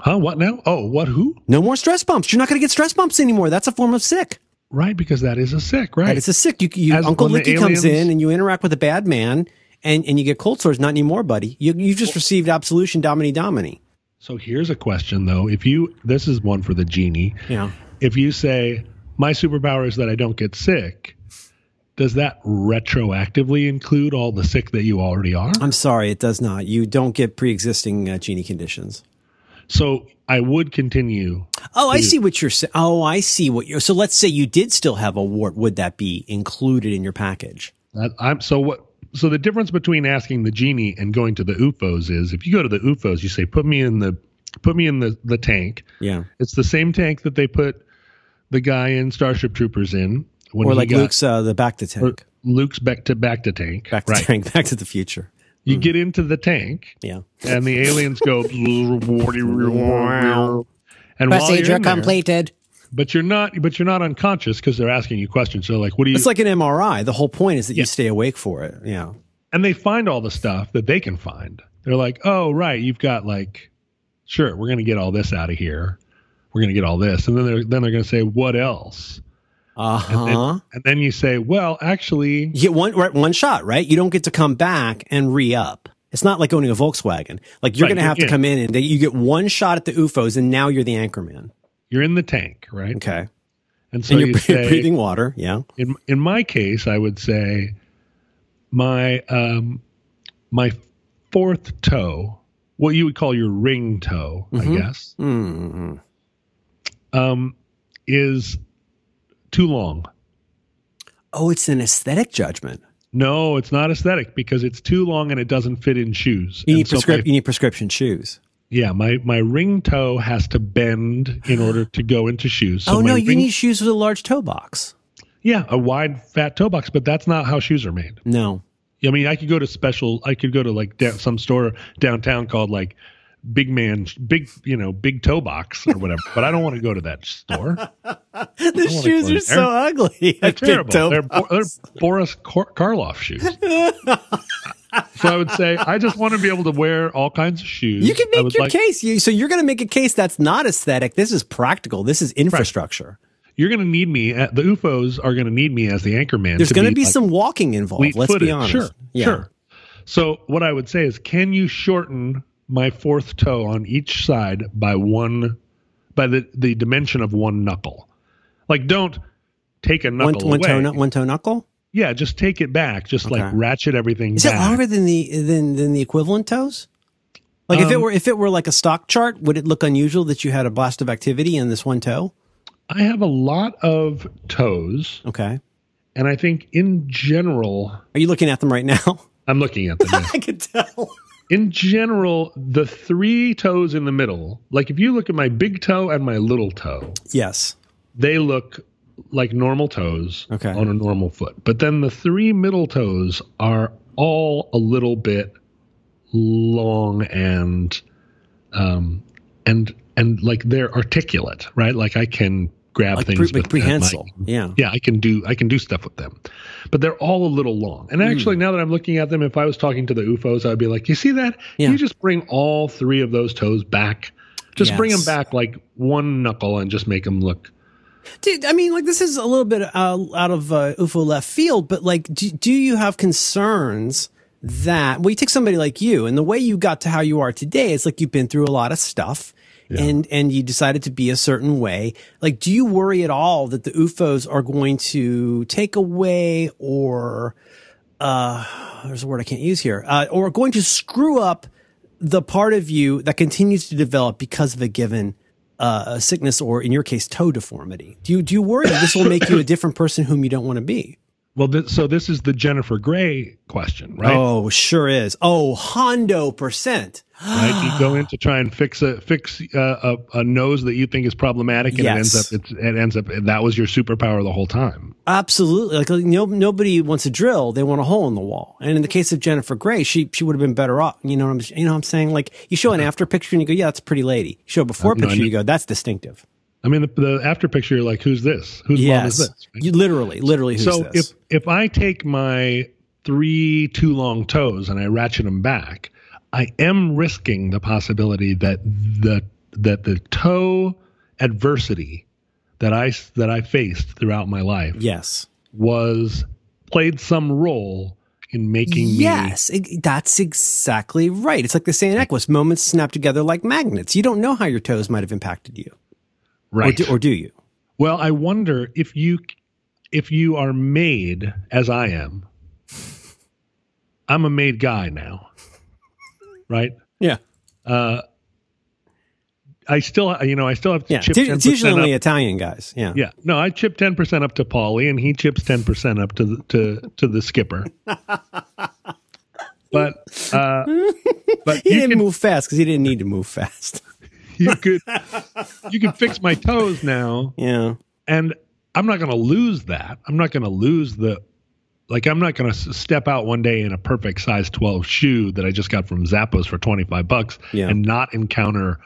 Huh? What now? Oh, what? Who? No more stress bumps. You're not going to get stress bumps anymore. That's a form of sick. Right, because that is a sick, right? It's a sick. You, you As Uncle Licky comes in and you interact with a bad man, and and you get cold sores. Not anymore, buddy. You you just received absolution, domini domini. so here's a question though. If you this is one for the genie. Yeah. if you say my superpower is that I don't get sick, does that retroactively include all the sick that you already are? I'm sorry, it does not. You don't get pre-existing uh, genie conditions. So I would continue. Oh, I see what you're saying. Oh, I see what you're. So let's say you did still have a wart. Would that be included in your package? That, I'm so what. So the difference between asking the genie and going to the UFOs is if you go to the UFOs, you say put me in the put me in the the tank. Yeah. It's the same tank that they put the guy in Starship Troopers in when Or like got- Luke's uh, the bacta tank, Luke's back to bacta tank. back to right. tank, back to the future. You get into the tank Yeah. and the aliens go and while you're in there- completed. but you're not but you're not unconscious because they're asking you questions so like what do you It's like an MRI. The whole point is that Yeah. you stay awake for it. Yeah. and they find all the stuff that they can find they're like oh right you've got like sure we're gonna get all this out of here we're gonna get all this and then they're then they're gonna say what else Uh and, then- huh. and then you say well actually get one right, one shot, right? You don't get to come back and re up. It's not like owning a Volkswagen. Like you're Right, going to have to yeah. come in and you get one shot at the UFOs, and now you're the anchorman. you're in the tank right Okay, and so and you're you say breathing water. Yeah. in in my case, I would say my um my fourth toe, what you would call your ring toe, I guess, mm um, is too long. Oh, it's an aesthetic judgment. No, it's not aesthetic because it's too long and it doesn't fit in shoes. You need so prescrip- my- You need prescription shoes. yeah, my my ring toe has to bend in order to go into shoes. So oh no, you ring- need shoes with a large toe box. yeah a wide fat toe box, but that's not how shoes are made. No. I mean, I could go to special. I could go to like some store downtown called like Big Man, Big you know, Big Toe Box or whatever. but I don't want to go to that store. the shoes are so ugly. They're terrible. They're, Bo- they're Boris Kar- Karloff shoes. so I would say I just want to be able to wear all kinds of shoes. You can make your like- case. You, so you're going to make a case that's not aesthetic. This is practical. This is infrastructure. You're going to need me. At, the UFOs are going to need me as the anchorman. There's to going to be like, some walking involved. Let's footed. be honest. Sure, Yeah. sure. So what I would say is, can you shorten my fourth toe on each side by one, by the the dimension of one knuckle? Like, don't take a One, knuckle one away. toe, one toe knuckle. yeah, just take it back. Just like ratchet everything Is it longer than the than than the equivalent toes? Like if it Um, were if it were like a stock chart, would it look unusual that you had a blast of activity in this one toe? I have a lot of toes, Okay. and I think in general, Are you looking at them right now? I'm looking at them. I could tell. In general, the three toes in the middle, like if you look at my big toe and my little toe, Yes. they look like normal toes Okay. on a normal foot. But then the three middle toes are all a little bit long and um and and like they're articulate, right? Like I can grab Like, things pre- with prehensile. Yeah. yeah, I can do I can do stuff with them. But they're all a little long. And actually now that I'm looking at them, if I was talking to the UFOs, I'd be like, You see that? Yeah. You just bring all three of those toes back. Just bring them back like one knuckle and just make them look Dude, I mean, like this is a little bit uh, out of uh, UFO left field, but like, do, do you have concerns that well, you take somebody like you, and the way you got to how you are today, it's like you've been through a lot of stuff, and and you decided to be a certain way. Like, do you worry at all that the UFOs are going to take away or uh, there's a word I can't use here, uh, or going to screw up the part of you that continues to develop because of a given uh, sickness or, in your case, toe deformity? Do you do you worry that this will make you a different person whom you don't want to be? Well, th- so this is the Jennifer Grey question, right? Oh, sure is. Oh, Hondo percent. right? You go in to try and fix a fix uh, a, a nose that you think is problematic, and Yes. it ends up it's, it ends up that was your superpower the whole time. Absolutely. Like, like, no, nobody wants a drill. They want a hole in the wall. And in the case of Jennifer Grey, she, she would have been better off. You know what I'm, you know what I'm saying? Like you show an after picture and you go, yeah, that's a pretty lady. You show a before no, picture, you go, that's distinctive. I mean, the, the after picture, you're like, who's this? Whose mom is Yes. this? right? You literally, literally who's so this? if if I take my three too long toes and I ratchet them back, I am risking the possibility that the that the toe adversity that I that I faced throughout my life yes. was played some role in making me Yes, it- that's exactly right. It's like the saying Equus, moments snap together like magnets. You don't know how your toes might have impacted you. Right. Or do, or do you? Well, I wonder if you if you are made as I am. I'm a made guy now. Right? Yeah. Uh I still you know, I still have to Yeah. chip It's, it's 10% usually only Italian guys. Yeah. Yeah. No, I chip 10% up to Paulie and he chips 10% up to the to to the skipper. but uh but He didn't can move fast because he didn't need to move fast. You could you can fix my toes now Yeah. and I'm not going to lose that. I'm not going to lose the like I'm not going to step out one day in a perfect size 12 shoe that I just got from Zappos for 25 bucks Yeah. and not encounter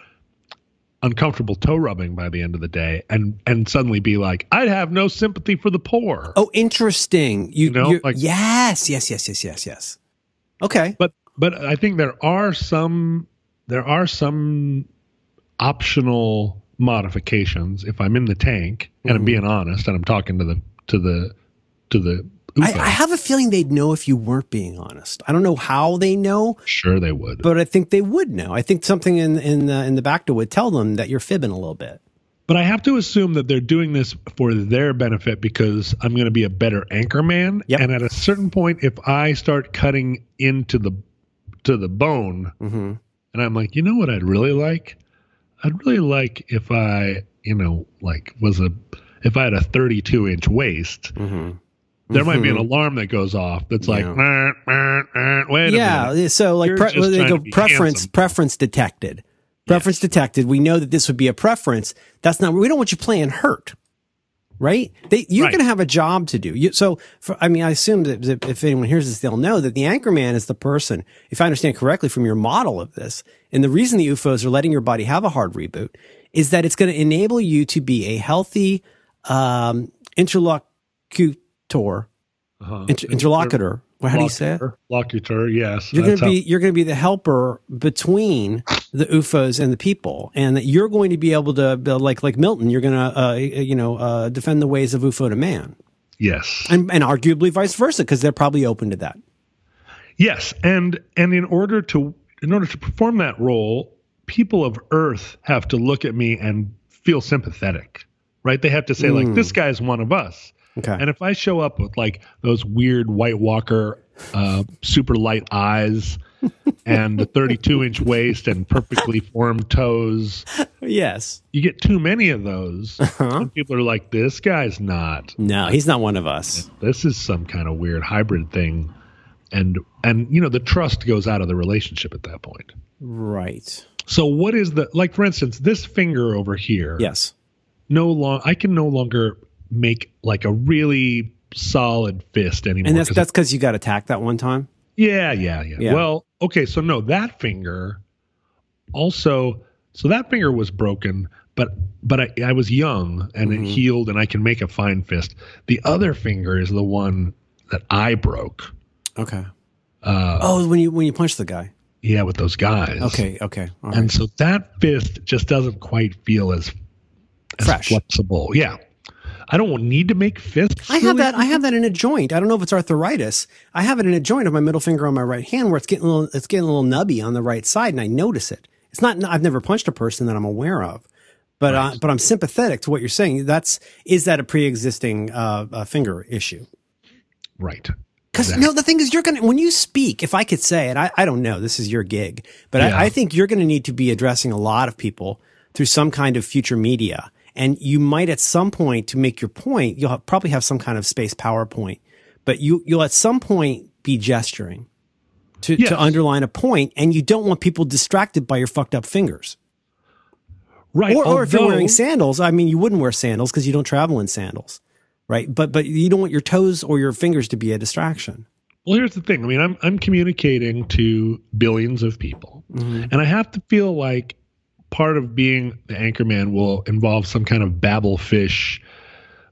uncomfortable toe rubbing by the end of the day and and suddenly be like I'd have no sympathy for the poor. Oh, interesting. You, You know, like- yes, yes, yes, yes, yes, yes. Okay. But but I think there are some there are some optional modifications if I'm in the tank and I'm being honest and I'm talking to the to the to the I, I have a feeling they'd know if you weren't being honest. I don't know how they know, sure they would. but I think they would know. I think something in in the in the back door would tell them that you're fibbing a little bit. But I have to assume that they're doing this for their benefit because I'm going to be a better anchor man. Yep. And at a certain point, if I start cutting into the to the bone, Mm-hmm. and I'm like, you know what, I'd really like, I'd really like if I, you know, like was a if I had a 32 inch waist. Mm-hmm. There might be an alarm that goes off that's like, Yeah. "Nah, nah, nah, wait a minute. Yeah. So like pre- just they go preference handsome. preference detected. Preference detected. We know that this would be a preference. That's not. We don't want you playing hurt. Right? They, you're Right. going to have a job to do. You, so, for, I mean, I assume that if if anyone hears this, they'll know that the anchor man is the person, if I understand correctly from your model of this, and the reason the UFOs are letting your body have a hard reboot is that it's going to enable you to be a healthy um, interlocutor, Uh-huh. inter- interlocutor. Well, how do you say it? Locutor, yes. You're going to how- be you're going to be the helper between the UFOs and the people, and that you're going to be able to like like Milton. You're going to uh, you know uh, defend the ways of UFO to man, yes. and and arguably vice versa because they're probably open to that. Yes, and and in order to in order to perform that role, people of Earth have to look at me and feel sympathetic, right? They have to say like, "This guy's one of us." Okay. And if I show up with like those weird White Walker, uh, super light eyes, and the 32 inch waist and perfectly formed toes, yes. you get too many of those, Uh-huh. and people are like, "This guy's not." No, he's not one of us. this is some kind of weird hybrid thing and and you know the trust goes out of the relationship at that point Right. so what is the like for instance this finger over here Yes. no long i can no longer make like a really solid fist anymore And that's that's because you got attacked that one time. yeah, yeah yeah Yeah. well okay so no that finger also so that finger was broken but but I, I was young and Mm-hmm. it healed and i can make a fine fist the other finger is the one that i broke Okay. uh, Oh, when you when you punch the guy. Yeah, with those guys. Okay. Okay. All right. And so that fist just doesn't quite feel as, as Fresh. flexible. Yeah. I don't need to make fists. I have really. that. I have that in a joint. I don't know if it's arthritis. I have it in a joint of my middle finger on my right hand, where it's getting a little, it's getting a little nubby on the right side, and I notice it. It's not. I've never punched a person that I'm aware of, but uh, but I'm sympathetic to what you're saying. That's is that a pre-existing uh, uh, finger issue? Right. Because exactly. no, the thing is, you're gonna when you speak. If I could say it, I, I don't know. This is your gig, but Yeah. I, I think you're going to need to be addressing a lot of people through some kind of future media, and you might at some point to make your point. You'll have, probably have some kind of space PowerPoint, but you you'll at some point be gesturing to Yes. to underline a point, and you don't want people distracted by your fucked up fingers. right. Or, or if you're wearing sandals, I mean, you wouldn't wear sandals because you don't travel in sandals, right? But but you don't want your toes or your fingers to be a distraction. Well, here's the thing. I mean, I'm I'm communicating to billions of people, Mm-hmm. and I have to feel like part of being the anchorman will involve some kind of Babel fish,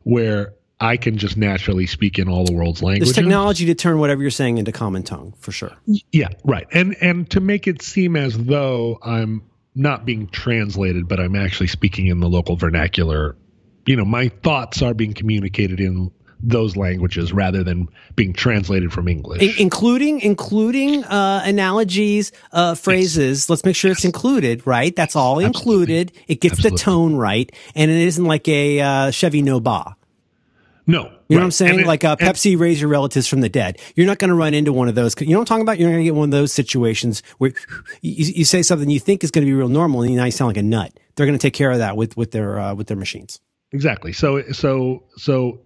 where I can just naturally speak in all the world's There's languages. technology to turn whatever you're saying into common tongue, for sure. Yeah, right. And and to make it seem as though I'm not being translated, but I'm actually speaking in the local vernacular. You know, my thoughts are being communicated in those languages rather than being translated from English. In- including including uh, analogies, uh, phrases. Let's make sure it's included, right? That's all included. It gets Absolutely. the tone right, and it isn't like a uh, Chevy Nova. no, You know what I'm saying? It- like uh, Pepsi, raise your relatives from the dead. You're not going to run into one of those. You know what I'm talking about? You're not going to get one of those situations where you, you say something you think is going to be real normal, and now you sound like a nut. They're going to take care of that with with their uh, with their machines. Exactly. So so so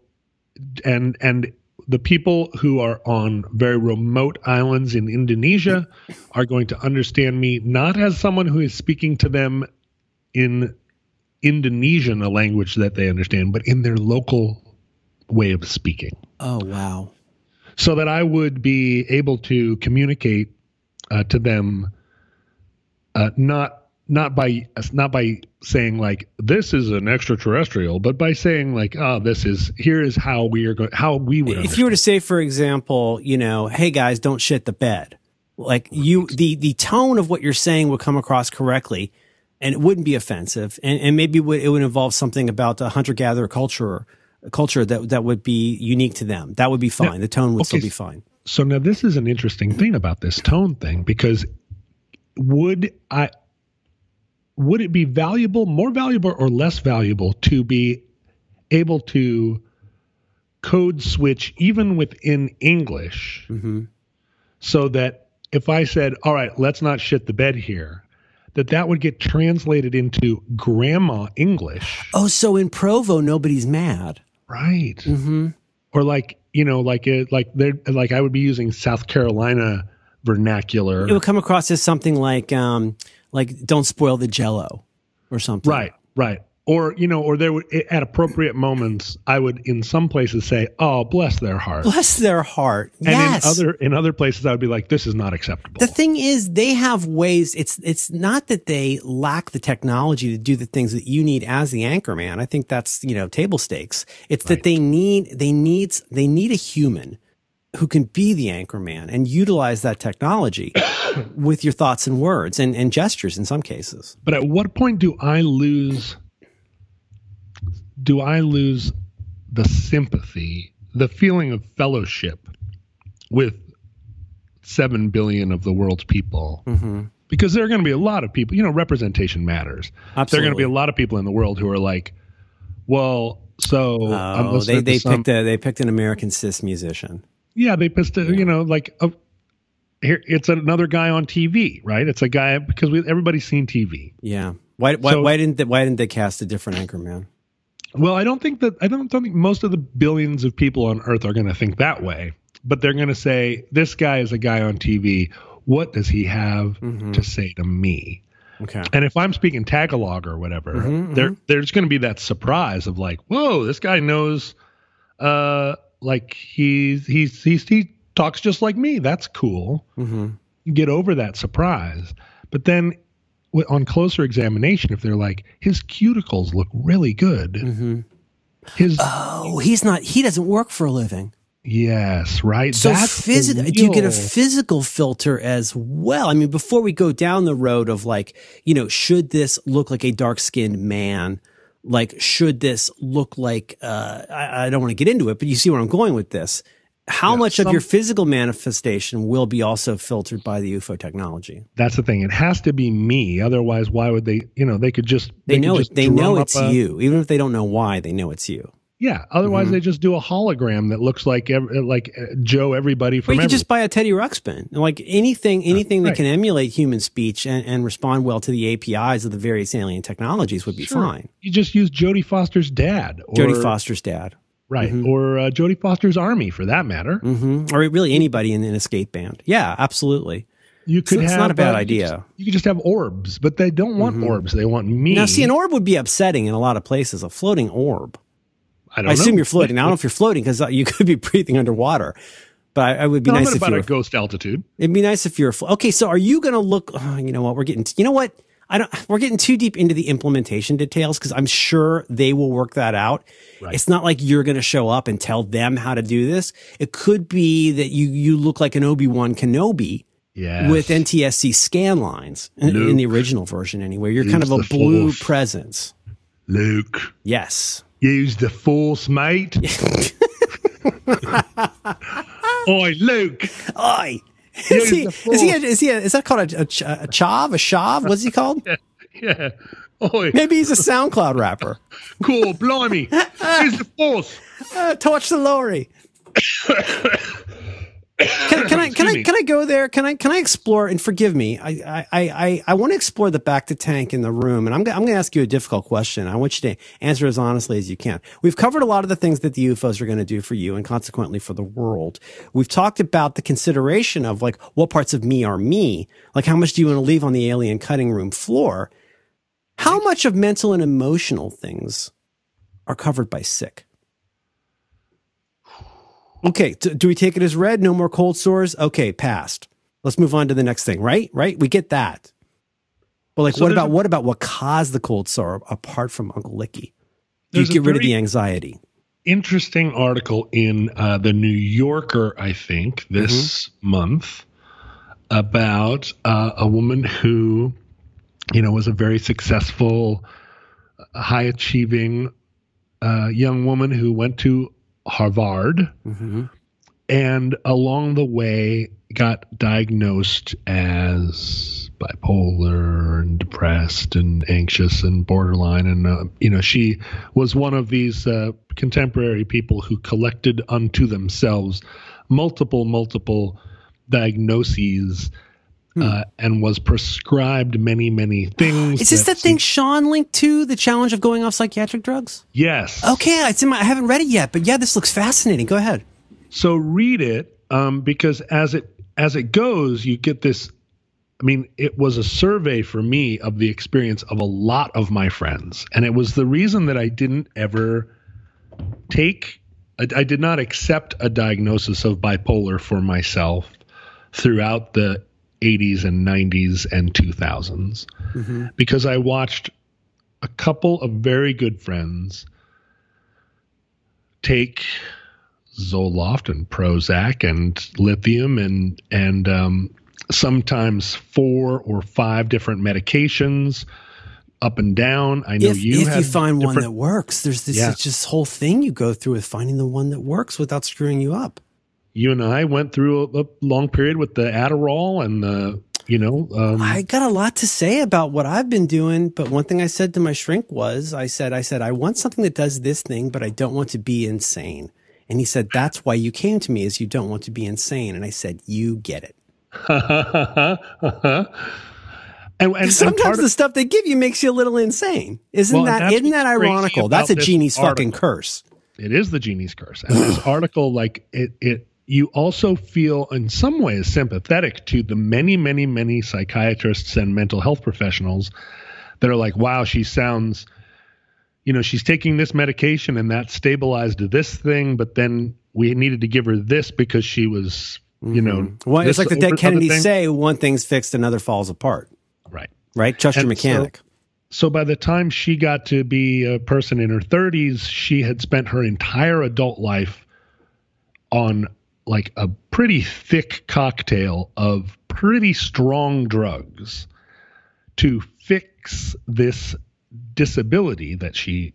and and the people who are on very remote islands in Indonesia are going to understand me not as someone who is speaking to them in Indonesian, a language that they understand, but in their local way of speaking. Oh wow! So that I would be able to communicate uh, to them uh, not not by not by saying like this is an extraterrestrial, but by saying like oh this is here is how we are going how we would. if you were to say, for example, you know, hey guys, don't shit the bed. Like you, the the tone of what you're saying would come across correctly, and it wouldn't be offensive, and, and maybe it would, involve something about a hunter gatherer culture, a culture that that would be unique to them. That would be fine. the tone would still be fine. so now this is an interesting thing about this tone thing because would I would it be valuable, more valuable or less valuable to be able to code switch even within English Mm-hmm. so that if I said, all right, let's not shit the bed here, that that would get translated into grandma English. Oh, so in Provo, nobody's mad. Right. Mm-hmm. Or like, you know, like it, like they're like I would be using South Carolina vernacular. It would come across as something like, um, like don't spoil the Jello, or something. Right, right. Or you know, or there would at appropriate moments, I would in some places say, "Oh, bless their heart," Bless their heart. and yes. in other in other places, I would be like, "This is not acceptable." The thing is, they have ways. It's it's not that they lack the technology to do the things that you need as the anchorman. I think that's you know table stakes. It's that they need they needs they need a human who can be the anchorman and utilize that technology with your thoughts and words and, and gestures in some cases. but at what point do I lose? Do I lose the sympathy, the feeling of fellowship with seven billion of the world's people? Mm-hmm. Because there are going to be a lot of people. You know, representation matters. There are going to be a lot of people in the world who are like, "Well, so I'm Oh, they they some- picked a they picked an American cis musician. Yeah, they pissed it. You know, like uh, here, it's another guy on TV, right? It's a guy because we, everybody's seen TV. Yeah. Why why, So- why didn't they, why didn't they cast a different anchorman? Well, I don't think that I don't, don't think most of the billions of people on Earth are going to think that way, but they're going to say this guy is a guy on TV. What does he have to say to me? Okay. And if I'm speaking Tagalog or whatever, Mhm, there there's going to be that surprise of like, whoa, this guy knows, uh, like he's he's he's he talks just like me. That's cool. Mm-hmm. get over that surprise. But then on closer examination, if they're like, his cuticles look really good, Mm-hmm. his Oh, he's not. He doesn't work for a living. yes, right. So, physical. Do you get a physical filter as well? I mean, before we go down the road of like, you know, should this look like a dark skinned man? Like, should this look like? Uh, I, I don't want to get into it, but you see where I'm going with this. How Yeah, much of your physical manifestation will be also filtered by the UFO technology? That's the thing. It has to be me. Otherwise, why would they? You know, they could just They, could know it. They know it's a- you, even if they don't know why. They know it's you. Yeah. Otherwise, Mhm. they just do a hologram that looks like like uh, Joe everybody Or from you could every- just buy a Teddy Ruxpin. Like anything, anything that right. can emulate human speech and, and respond well to the APIs of the various alien technologies would be Sure. fine. you just use Jodie Foster's dad, or, Jodie Foster's dad, right, Mhm. or uh, Jodie Foster's army for that matter. hmm or really anybody in, in a skate band. Yeah, absolutely. You could So it's have not a bad uh, idea. could just- You could just have orbs, but they don't want Mhm. orbs. They want me. Now, see, an orb would be upsetting in a lot of places. A floating orb. I don't I assume know. you're floating. I don't know if you're floating because uh, you could be breathing underwater. But I, I would be No, nice if about you a ghost altitude. It'd be nice if you're okay. So, are you going to look? Oh, you know what? We're getting. You know what? I don't. We're getting too deep into the implementation details because I'm sure they will work that out. Right. It's not like you're going to show up and tell them how to do this. It could be that you you look like an Obi Wan Kenobi Yeah. with NTSC scan lines in, in the original version. Anyway, you're kind of a blue Force. presence. Luke, Yes. Use the force, mate. Oi, Luke. Oi. Is Use he, is he, a, is he, a, is that called a, a, ch- a chav, a shav? What's he called? Yeah. Oi, Maybe he's a SoundCloud rapper. cool, blimey. Use the force. Uh, torch the lorry. Can, can I can I can I go there? Can I can I explore and forgive me? I I I I want to explore the bacta tank in the room, and I'm I'm going to ask you a difficult question. I want you to answer as honestly as you can. We've covered a lot of the things that the UFOs are going to do for you, and consequently for the world. We've talked about the consideration of like what parts of me are me, like how much do you want to leave on the alien cutting room floor? How much of mental and emotional things are covered by sick? Okay, d- do we take it as read? No more cold sores? Okay, passed. Let's move on to the next thing, right? Right? We get that. But like So what about what about what caused the cold sore apart from Uncle Licky? Do you get rid of the anxiety? Interesting article in uh, the New Yorker, I think, this month about uh, a woman who, you know, was a very successful, high achieving uh, young woman who went to Harvard Mm-hmm. and along the way got diagnosed as bipolar and depressed and anxious and borderline and uh, you know she was one of these uh, contemporary people who collected unto themselves multiple multiple diagnoses uh, and was prescribed many many things Is this that that thing Sean linked to the challenge of going off psychiatric drugs? yes Okay, it's in my I haven't read it yet, but yeah, this looks fascinating. Go ahead. So read it um, because as it as it goes, you get this. I mean, it was a survey for me of the experience of a lot of my friends, and it was the reason that I didn't ever take. I did not accept a diagnosis of bipolar for myself throughout the 80s and 90s and 2000s because I watched a couple of very good friends take Zoloft and Prozac and lithium and and um, sometimes four or five different medications up and down. I know If you if you find one that works, there's this Yeah. it's just whole thing you go through with finding the one that works without screwing you up. You and I went through a, a long period with the Adderall and the you know um, I got a lot to say about what I've been doing, but one thing I said to my shrink was, I said, I said, I want something that does this thing, but I don't want to be insane. And he said, that's why you came to me is you don't want to be insane. And I said, you get it. and, and, and Sometimes part of- the stuff they give you makes you a little insane. Isn't Well, that's isn't that ironical? That's a genie's fucking curse. it is the genie's curse and this article like it it you also feel in some ways sympathetic to the many many many psychiatrists and mental health professionals that are like wow she sounds you know she's taking this medication and that stabilized this thing but then we needed to give her this because she was you know mm-hmm. Well, it's like the dead other Kennedys say, one thing's fixed, another falls apart. right Right? Trust your And so- mechanic. So by the time she got to be a person in her 30s, she had spent her entire adult life on like a pretty thick cocktail of pretty strong drugs to fix this disability that she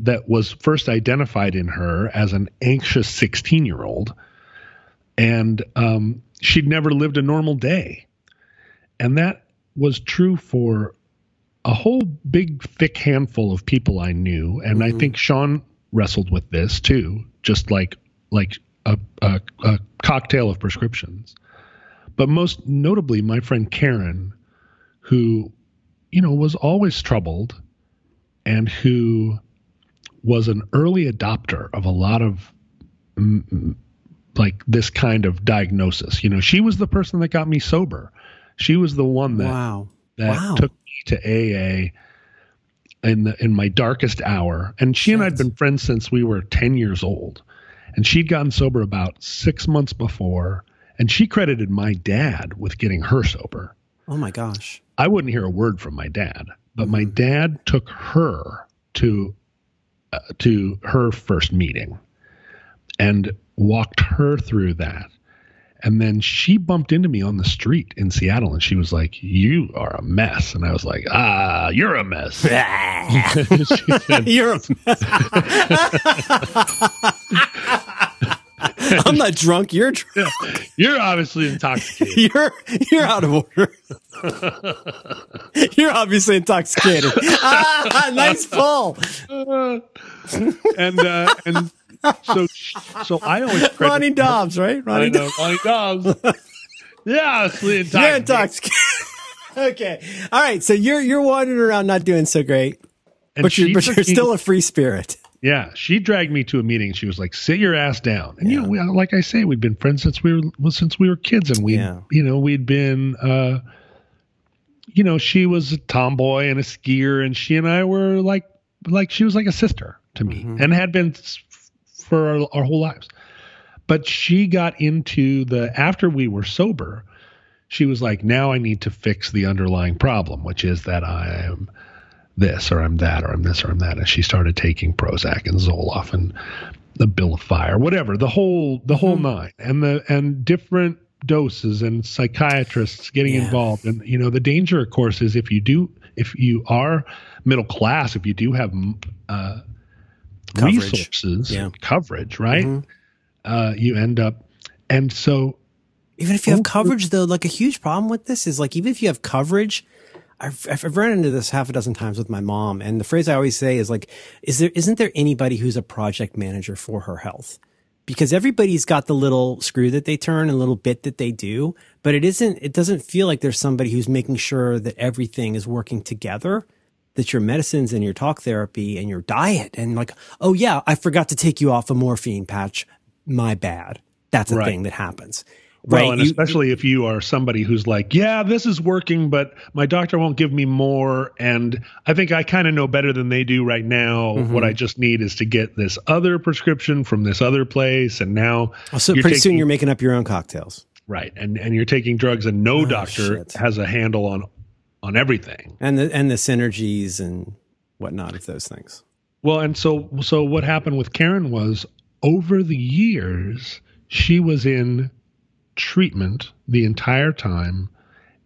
that was first identified in her as an anxious 16 year old and um, she'd never lived a normal day. And that was true for a whole big thick handful of people I knew, and I think Sean wrestled with this too, just like like a, a, a cocktail of prescriptions. But most notably, my friend Karen, who, you know, was always troubled and who was an early adopter of a lot of mm, like this kind of diagnosis. You know, she was the person that got me sober. She was the one that wow. that Wow. took me to AA in the in my darkest hour. And she and I'd been friends since we were 10 years old. And she'd gotten sober about 6 months before, and she credited my dad with getting her sober. Oh my gosh. I wouldn't hear a word from my dad, but my dad took her to uh, to her first meeting and walked her through that. And then she bumped into me on the street in Seattle and she was like, "You are a mess." And I was like, "Ah, you're a mess." Said, You're a I'm not drunk. You're drunk. you're obviously intoxicated. You're you're out of order. you're obviously intoxicated. ah, nice pull. and uh, and so so I always credit Ronnie Dobbs, right? I Ronnie know, Ronnie Dobbs. yeah, intoxicated. You're intoxicated. okay. All right. So you're you're wandering around not doing so great, And but you're but you're still a free spirit. Yeah, she dragged me to a meeting. She was like, "Sit your ass down." And you know, we, like I say, we'd been friends since we were well, since we were kids, and we, Yeah. you know, we'd been, uh, you know, she was a tomboy and a skier, and she and I were like, like she was like a sister to me, Mhm. and had been for our, our whole lives. But she got into the after we were sober. She was like, "Now I need to fix the underlying problem, which is that I am." this or I'm that or I'm this or I'm that. And she started taking Prozac and Zoloft and the Bill of Fire, whatever, the whole the whole nine, and the and different doses and psychiatrists getting Yeah. involved. And you know, the danger, of course, is if you do if you are middle class, if you do have uh, Coverage. resources, Yeah. coverage, right? Mhm. Uh, you end up, and so Even if you have Oh, coverage, though, like a huge problem with this is like even if you have coverage, I've, I've run into this half a dozen times with my mom, and the phrase I always say is like, "Is there isn't there anybody who's a project manager for her health?" Because everybody's got the little screw that they turn and little bit that they do, but it isn't. It doesn't feel like there's somebody who's making sure that everything is working together. That your medicines and your talk therapy and your diet and like, oh yeah, I forgot to take you off a morphine patch. My bad. That's a Right. thing that happens. Well, right. and You- especially if you are somebody who's like, yeah, this is working, but my doctor won't give me more. And I think I kind of know better than they do right now. Mm-hmm. What I just need is to get this other prescription from this other place. And now, Oh, so pretty soon you're making up your own cocktails. right. And, and you're taking drugs, and no doctor Oh, shit. has a handle on, on everything. And the and the synergies and whatnot of those things. Well, and so so what happened with Karen was over the years she was in treatment the entire time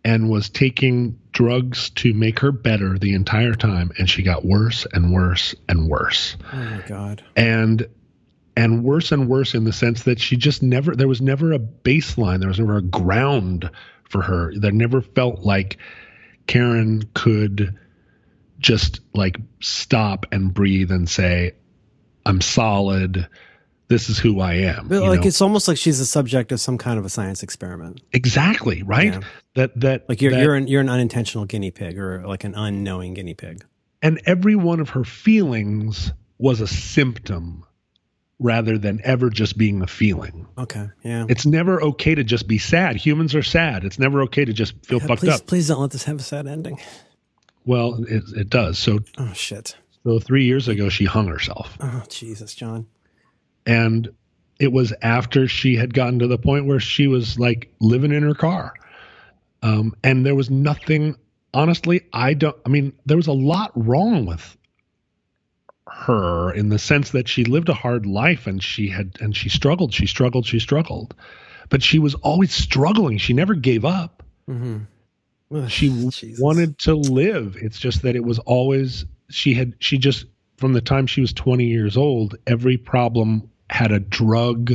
and was taking drugs to make her better the entire time and she got worse and worse and worse. Oh my god. And and worse and worse in the sense that she just never there was never a baseline, there was never a ground for her. There never felt like Karen could just like stop and breathe and say, I'm solid. This is who I am. But like know? it's almost like she's the subject of some kind of a science experiment. exactly right. Yeah. That that Like you're that- you're an you're an unintentional guinea pig or like an unknowing guinea pig. and every one of her feelings was a symptom rather than ever just being a feeling. Okay. Yeah. It's never okay to just be sad. Humans are sad. It's never okay to just feel fucked please, up. please don't let this have a sad ending. Well, it, it does. So, Oh shit. so three years ago, she hung herself, Oh Jesus, John. and it was after she had gotten to the point where she was like living in her car, um, and there was nothing. Honestly, I don't. I mean, there was a lot wrong with her in the sense that she lived a hard life and she had and she struggled. She struggled. She struggled, but she was always struggling. She never gave up. Mm-hmm. she wanted to live it's just that it was always she had she just from the time she was 20 years old every problem had a drug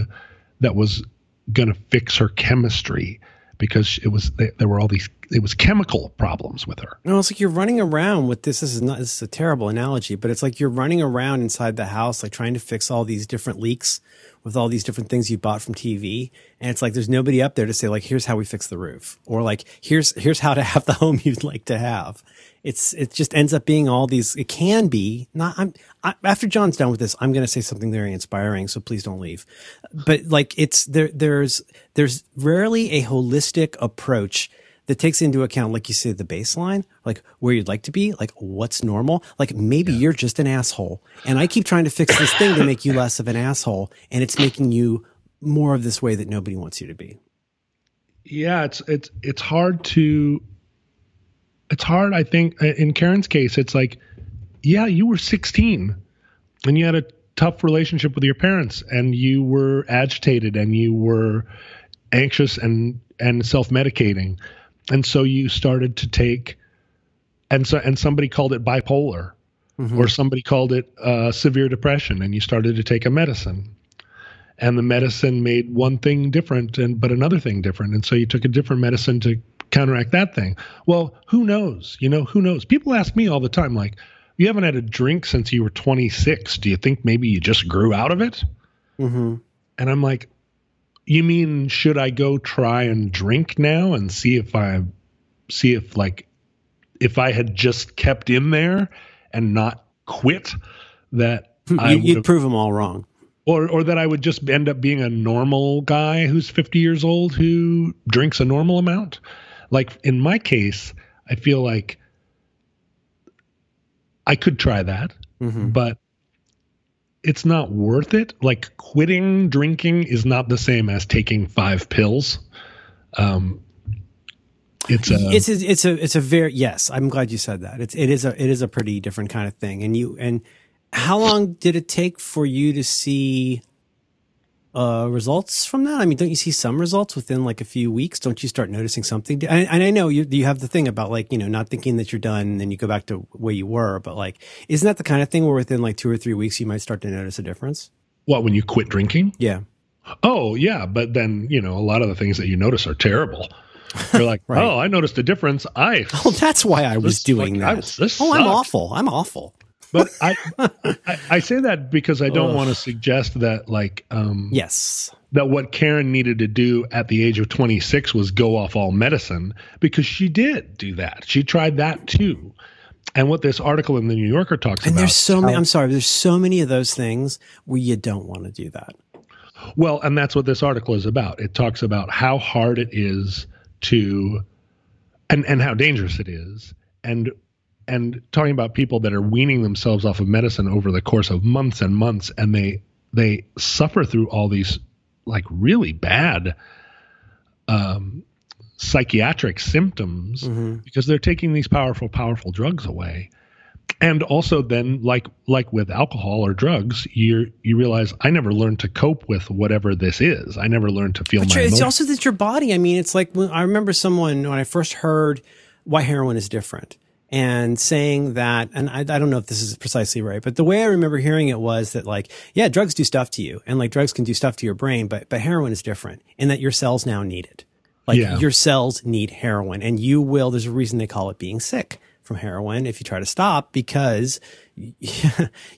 that was going to fix her chemistry because it was there were all these it was chemical problems with her. No, it's like you're running around with this. This is not. This is a terrible analogy, but it's like you're running around inside the house, like trying to fix all these different leaks with all these different things you bought from TV, and it's like there's nobody up there to say like, here's how we fix the roof, or like here's here's how to have the home you'd like to have. It's it just ends up being all these. It can be not. I'm I, after John's done with this, I'm going to say something very inspiring. So please don't leave. But like it's there. There's there's rarely a holistic approach that takes into account, like you say, the baseline, like where you'd like to be, like what's normal. Like maybe yeah. you're just an asshole. And I keep trying to fix this thing to make you less of an asshole. And it's making you more of this way that nobody wants you to be. Yeah, it's it's it's hard to it's hard, I think, in Karen's case, it's like, yeah, you were 16 and you had a tough relationship with your parents and you were agitated and you were anxious and and self-medicating. And so you started to take and so and somebody called it bipolar mm-hmm. or somebody called it uh, severe depression and you started to take a medicine. And the medicine made one thing different and but another thing different. And so you took a different medicine to counteract that thing well who knows you know who knows people ask me all the time like you haven't had a drink since you were 26 do you think maybe you just grew out of it mm-hmm. and i'm like you mean should I go try and drink now and see if I see if like if I had just kept in there and not quit that hmm, I you'd prove them all wrong. Or, or that I would just end up being a normal guy who's 50 years old who drinks a normal amount. Like in my case, I feel like I could try that, mm-hmm. but it's not worth it. Like quitting drinking is not the same as taking five pills. Um, it's a, it's a, it's a it's a very yes. I'm glad you said that. It's it is a it is a pretty different kind of thing. And you and how long did it take for you to see uh, results from that? I mean, don't you see some results within like a few weeks? Don't you start noticing something? And, and I know you you have the thing about like you know not thinking that you're done, and then you go back to where you were. But like, isn't that the kind of thing where within like two or three weeks you might start to notice a difference? What when you quit drinking? Yeah. Oh yeah, but then you know a lot of the things that you notice are terrible. You're like, right. oh, I noticed a difference. I oh, that's why I was doing like, that. I, oh, I'm awful. I'm awful but I, I, I say that because I don't want to suggest that like um yes that what Karen needed to do at the age of 26 was go off all medicine because she did do that. She tried that too. And what this article in the New Yorker talks and about. And there's so many, I'm sorry, there's so many of those things where you don't want to do that. Well, and that's what this article is about. It talks about how hard it is to, and, and how dangerous it is. And and talking about people that are weaning themselves off of medicine over the course of months and months and they they suffer through all these like really bad um, psychiatric symptoms mm-hmm. because they're taking these powerful powerful drugs away. And also then like like with alcohol or drugs you you realize i never learned to cope with whatever this is. I never learned to feel but my it's also that your body. I mean it's like when, i remember someone when i first heard why heroin is different and saying that, and I, I, don't know if this is precisely right, but the way I remember hearing it was that like, yeah, drugs do stuff to you and like drugs can do stuff to your brain, but, but heroin is different in that your cells now need it. Like yeah. your cells need heroin and you will, there's a reason they call it being sick from heroin if you try to stop because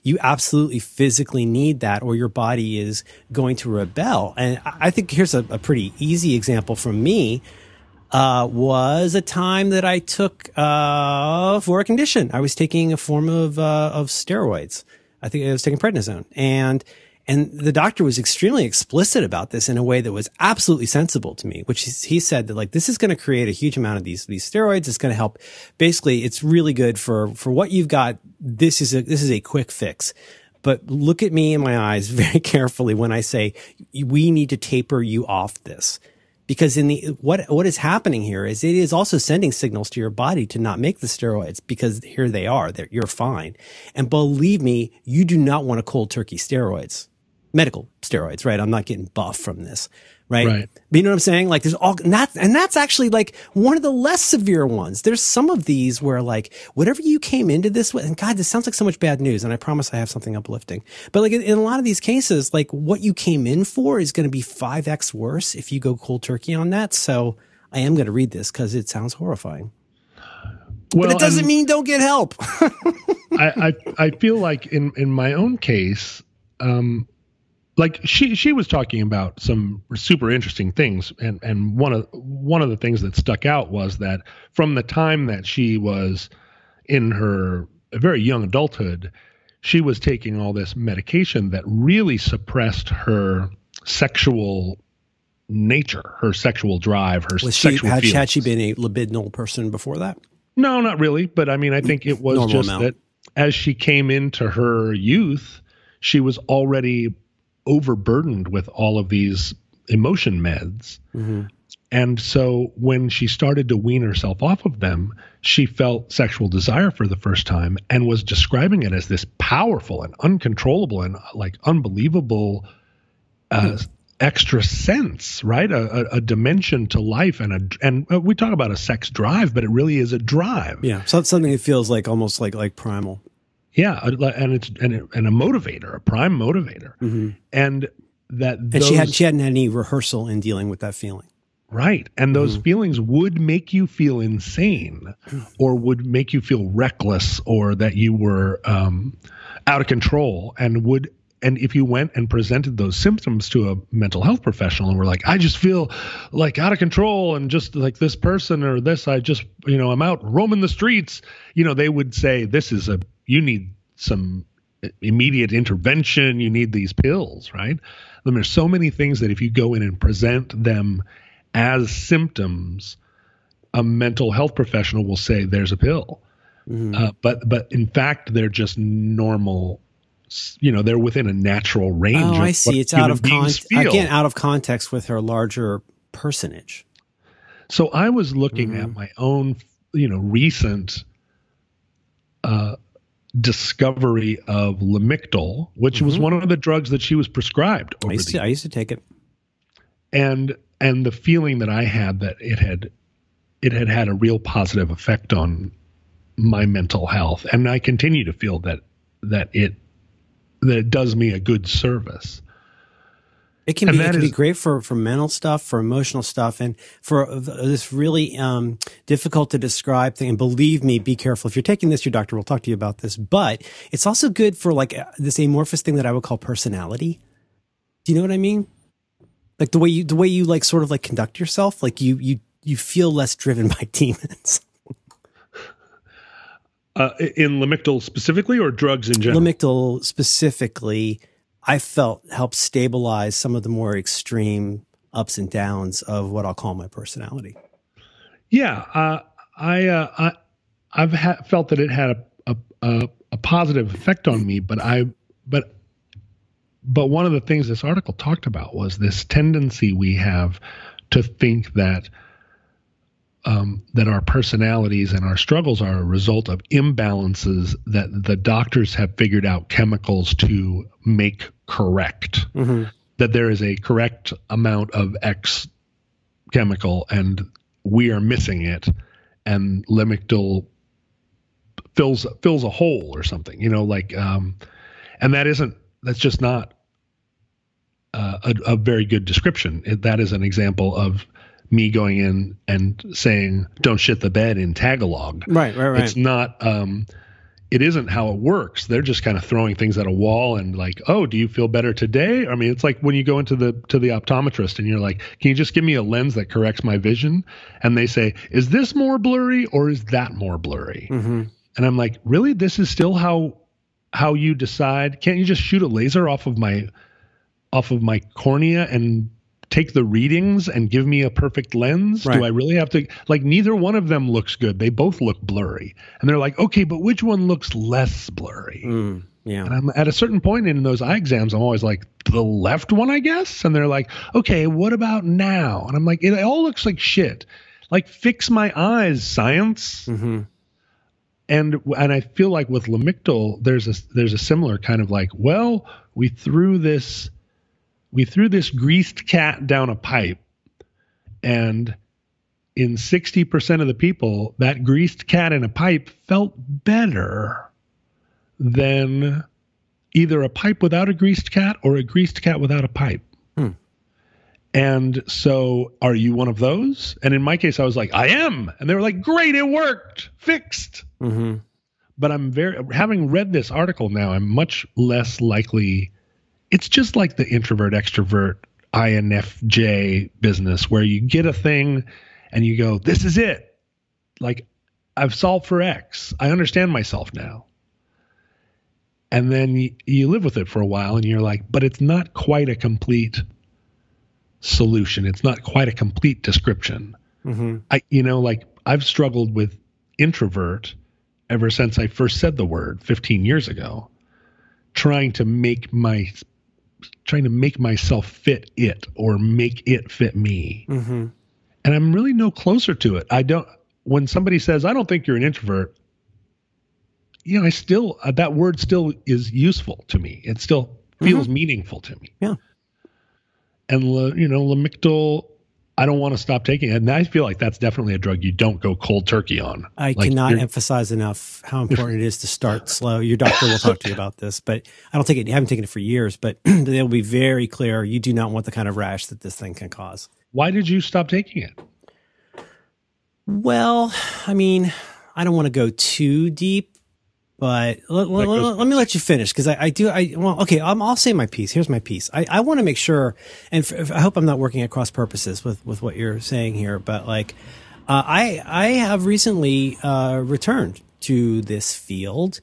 you absolutely physically need that or your body is going to rebel. And I think here's a, a pretty easy example from me uh, was a time that I took uh, for a condition. I was taking a form of uh, of steroids. I think I was taking prednisone, and and the doctor was extremely explicit about this in a way that was absolutely sensible to me. Which he said that like this is going to create a huge amount of these these steroids. It's going to help. Basically, it's really good for for what you've got. This is a this is a quick fix. But look at me in my eyes very carefully when I say we need to taper you off this because in the what what is happening here is it is also sending signals to your body to not make the steroids because here they are they you're fine. And believe me you do not want a cold turkey steroids. Medical steroids right? I'm not getting buff from this right? Right. But you know what I'm saying? Like there's all that's and that's actually like one of the less severe ones. There's some of these where like whatever you came into this with, and God, this sounds like so much bad news. And I promise I have something uplifting. But like in, in a lot of these cases, like what you came in for is going to be five x worse if you go cold turkey on that. So I am going to read this because it sounds horrifying. Well, but it doesn't mean don't get help. I, I I feel like in in my own case, um, like she she was talking about some super interesting things, and and one of one of the things that stuck out was that from the time that she was in her very young adulthood, she was taking all this medication that really suppressed her sexual nature, her sexual drive, her Was she sexual had, feelings. had she been a libidinal person before that? No, not really. But I mean, I think it was Normal just amount. that as she came into her youth, she was already overburdened with all of these emotion meds. Mm-hmm. And so when she started to wean herself off of them, she felt sexual desire for the first time and was describing it as this powerful and uncontrollable and like unbelievable uh, extra sense, right? A, a, a dimension to life and a and uh, we talk about a sex drive, but it really is a drive. Yeah, so something that feels like almost like like primal. Yeah, and it's and, it- and a motivator, a prime motivator, and that And those, she hadn't she hadn't had any rehearsal in dealing with that feeling. right, and those feelings would make you feel insane, or would make you feel reckless, or that you were um, out of control, and would. And if you went and presented those symptoms to a mental health professional and were like, I just feel like out of control and just like this person or this, I just, you know, I'm out roaming the streets, you know, they would say, this is a, you need some immediate intervention. You need these pills, right? Then there's so many things that if you go in and present them as symptoms, a mental health professional will say there's a pill. Uh, but but in fact, they're just normal. You know, they're within a natural range. Oh, of I see. It's out of context again, out of context with her larger personage. So I was looking Mm-hmm. at my own, you know, recent uh, discovery of Lamictal, which was one of the drugs that she was prescribed Mm-hmm. I used, to, I used to take it. and and the feeling that I had that it had it had had a real positive effect on my mental health, and I continue to feel that that it that it does me a good service. It can And be it can is- be great for for mental stuff, for emotional stuff, and for this really um, difficult to describe thing. And believe me, be careful if you're taking this. Your doctor will talk to you about this, but it's also good for like uh, this amorphous thing that I would call personality. Do you know what I mean? Like the way you the way you like sort of like conduct yourself, like you you you feel less driven by demons. Uh, in Lamictal specifically, or drugs in general. Lamictal specifically, I felt helped stabilize some of the more extreme ups and downs of what I'll call my personality. Yeah, uh, I, uh, I I've ha- felt that it had a a a positive effect on me, but I but but one of the things this article talked about was this tendency we have to think that um, that our personalities and our struggles are a result of imbalances that the doctors have figured out chemicals to make correct. That there is a correct amount of X chemical and we are missing it and lamictal fills fills a hole or something you know like um and that isn't that's just not uh, a, a very good description it, that is an example of me going in and saying don't shit the bed in tagalog. Right, right, right. it's not um it isn't how it works. They're just kind of throwing things at a wall and like oh do you feel better today? I mean it's like when you go into the to the optometrist and you're like can you just give me a lens that corrects my vision? And they say is this more blurry or is that more blurry? Mm-hmm. and i'm like really? This is still how how you decide? Can't you just shoot a laser off of my off of my cornea and take the readings and give me a perfect lens? Right. Do I really have to like neither one of them looks good. They both look blurry. And they're like, "Okay, but which one looks less blurry?" Mm, yeah. And I'm at a certain point in those eye exams, I'm always like, "The left one, I guess." And they're like, "Okay, what about now?" And I'm like, "It all looks like shit." Like fix my eyes, science hmm and and I feel like with Lamictal, there's a there's a similar kind of like, well, we threw this we threw this greased cat down a pipe, and in sixty percent of the people, that greased cat in a pipe felt better than either a pipe without a greased cat or a greased cat without a pipe. Hmm. And so, are you one of those? And in my case, I was like, I am. And they were like, great, it worked, fixed. Mm-hmm. But I'm very, having read this article now, I'm much less likely. It's just like the introvert extrovert INFJ business where you get a thing and you go, this is it. Like, I've solved for X. I understand myself now. And then you, you live with it for a while and you're like, but it's not quite a complete solution. It's not quite a complete description. Mm-hmm. I, you know, like I've struggled with introvert ever since I first said the word 15 years ago, trying to make my, trying to make myself fit it or make it fit me. Mm-hmm. And I'm really no closer to it. I don't, when somebody says, I don't think you're an introvert, you know, I still, uh, that word still is useful to me. It still feels meaningful to me. Yeah. And, you know, Lamictal, I don't want to stop taking it. And I feel like that's definitely a drug you don't go cold turkey on. I Like, cannot emphasize enough how important it is to start slow. Your doctor will talk to you about this, but I don't take it. I haven't taken it for years, but they'll be very clear. You do not want the kind of rash that this thing can cause. Why did you stop taking it? Well, I mean, I don't want to go too deep, but let, let- goes- let me let you finish because I, I do. I well, okay. i I'll say my piece. Here's my piece. I, I want to make sure, and f- I hope I'm not working at cross purposes with with what you're saying here, but like, uh, I I have recently uh, returned to this field,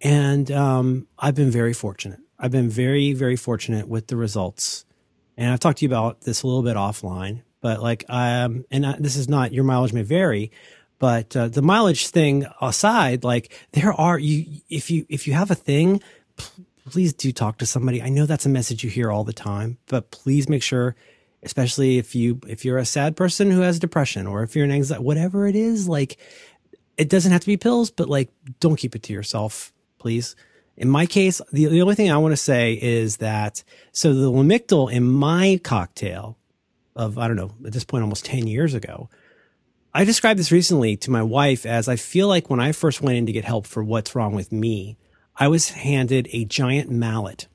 and um, I've been very fortunate. I've been very very fortunate with the results, and I've talked to you about this a little bit offline. But like, um, and I, this is not your mileage may vary, but uh, the mileage thing aside, like there are you if you if you have a thing, please do talk to somebody. I know that's a message you hear all the time, but please make sure, especially if you if you're a sad person who has depression or if you're an anxiety, whatever it is, like it doesn't have to be pills, but like don't keep it to yourself, please. In my case, the, the only thing I want to say is that so the Lamictal in my cocktail of I don't know at this point almost ten years ago. I described this recently to my wife as I feel like when I first went in to get help for what's wrong with me, I was handed a giant mallet.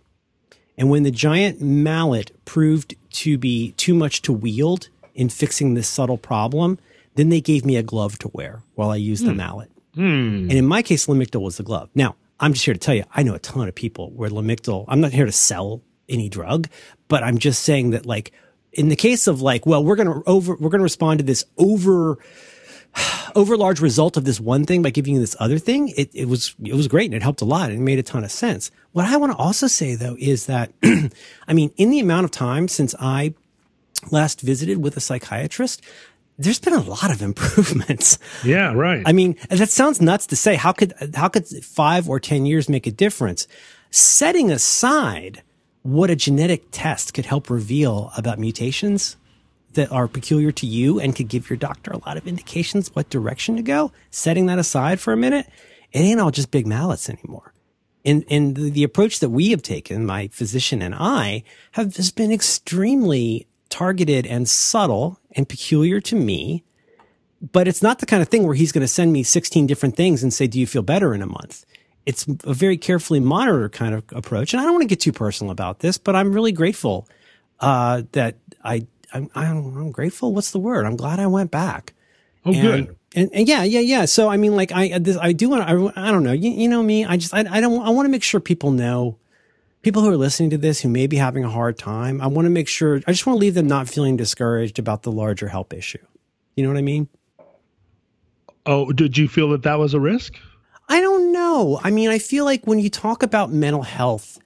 And when the giant mallet proved to be too much to wield in fixing this subtle problem, then they gave me a glove to wear while I used the hmm. mallet. Hmm. And in my case, Lamictal was the glove. Now, I'm just here to tell you, I know a ton of people where Lamictal, I'm not here to sell any drug, but I'm just saying that like in the case of like, well, we're going to over, we're going to respond to this over, over large result of this one thing by giving you this other thing. It, it was, it was great and it helped a lot and it made a ton of sense. What I want to also say though is that, I mean, in the amount of time since I last visited with a psychiatrist, there's been a lot of improvements. Yeah, right. I mean, that sounds nuts to say. How could how could five or ten years make a difference? Setting aside what a genetic test could help reveal about mutations that are peculiar to you and could give your doctor a lot of indications what direction to go. Setting that aside for a minute, it ain't all just big mallets anymore. And and the, the approach that we have taken, my physician and I, have has been extremely targeted and subtle and peculiar to me but it's not the kind of thing where he's going to send me 16 different things and say, do you feel better in a month? It's a very carefully monitored kind of approach. And I don't want to get too personal about this, but I'm really grateful, uh, that I, I'm, I'm, I'm grateful. What's the word? I'm glad I went back. oh, And, good. and, and yeah, yeah, yeah. So, I mean, like, I, this, I do want to, I, I don't know. You, you know me. I just, I, I don't, I want to make sure people know, people who are listening to this who may be having a hard time. I want to make sure, I just want to leave them not feeling discouraged about the larger help issue. You know what I mean? Oh, did you feel that that was a risk? I don't know. I mean, I feel like when you talk about mental health,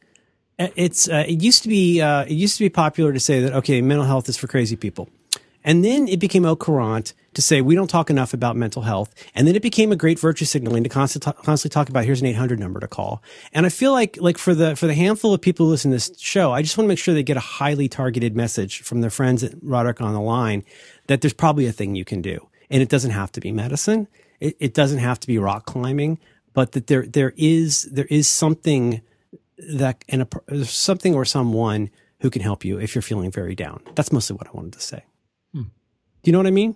uh, it's uh, it used to be uh, it used to be popular to say that okay, mental health is for crazy people, and then it became au courant to say we don't talk enough about mental health, and then it became a great virtue signaling to constantly talk, constantly talk about here's an 800 number to call. And I feel like like for the for the handful of people who listen to this show, I just want to make sure they get a highly targeted message from their friends at Roderick on the line that there's probably a thing you can do, and it doesn't have to be medicine it, it doesn't have to be rock climbing, but that there there is there is something that and a, something or someone who can help you if you're feeling very down. That's mostly what I wanted to say. Do you know what I mean?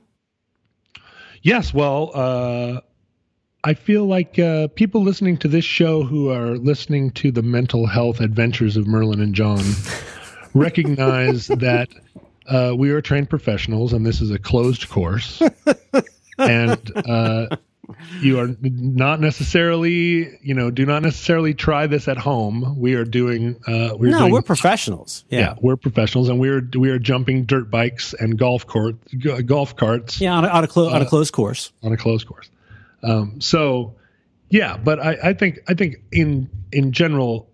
Yes. Well, uh, I feel like uh, people listening to this show who are listening to the mental health adventures of Merlin and John recognize that uh, we are trained professionals, and this is a closed course. and uh, you are not necessarily, you know, do not necessarily try this at home. We are doing. Uh, we're no, doing, we're professionals. Yeah. yeah, we're professionals, and we're we are jumping dirt bikes and golf court golf carts Yeah, on a, on a, clo- on a closed course. on a closed course. Um, so, yeah, but I, I think I think in in general,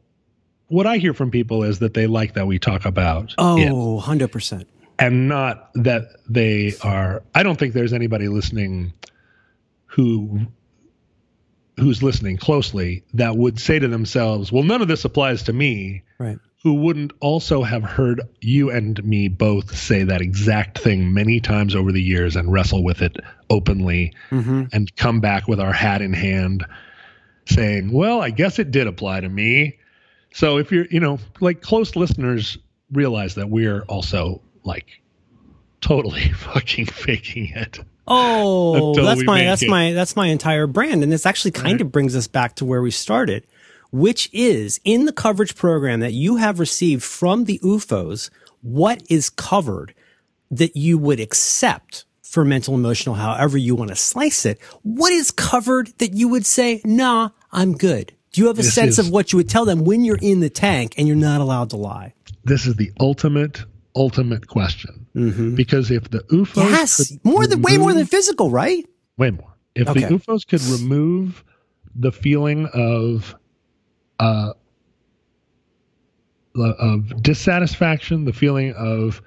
what I hear from people is that they like that we talk about Oh, 100%. And not that they are. I don't think there's anybody listening who who's listening closely that would say to themselves, "Well, none of this applies to me." Right. Who wouldn't also have heard you and me both say that exact thing many times over the years and wrestle with it openly Mm-hmm. and come back with our hat in hand saying, well, I guess it did apply to me. So if you're, you know, like close listeners realize that we're also like totally fucking faking it. Oh, that's my that's it. my that's my entire brand, and this actually kind of brings us back to where we started, which is in the coverage program that you have received from the UFOs. What is covered that you would accept for mental emotional, however you want to slice it? What is covered that you would say, "Nah, I'm good"? Do you have a This sense is- of what you would tell them when you're in the tank and you're not allowed to lie? This is the ultimate, ultimate question. Because if the UFOs Mm-hmm. Yes, could more than way more than remove- physical, right? way more. If Okay. the UFOs could remove the feeling of uh of dissatisfaction, the feeling of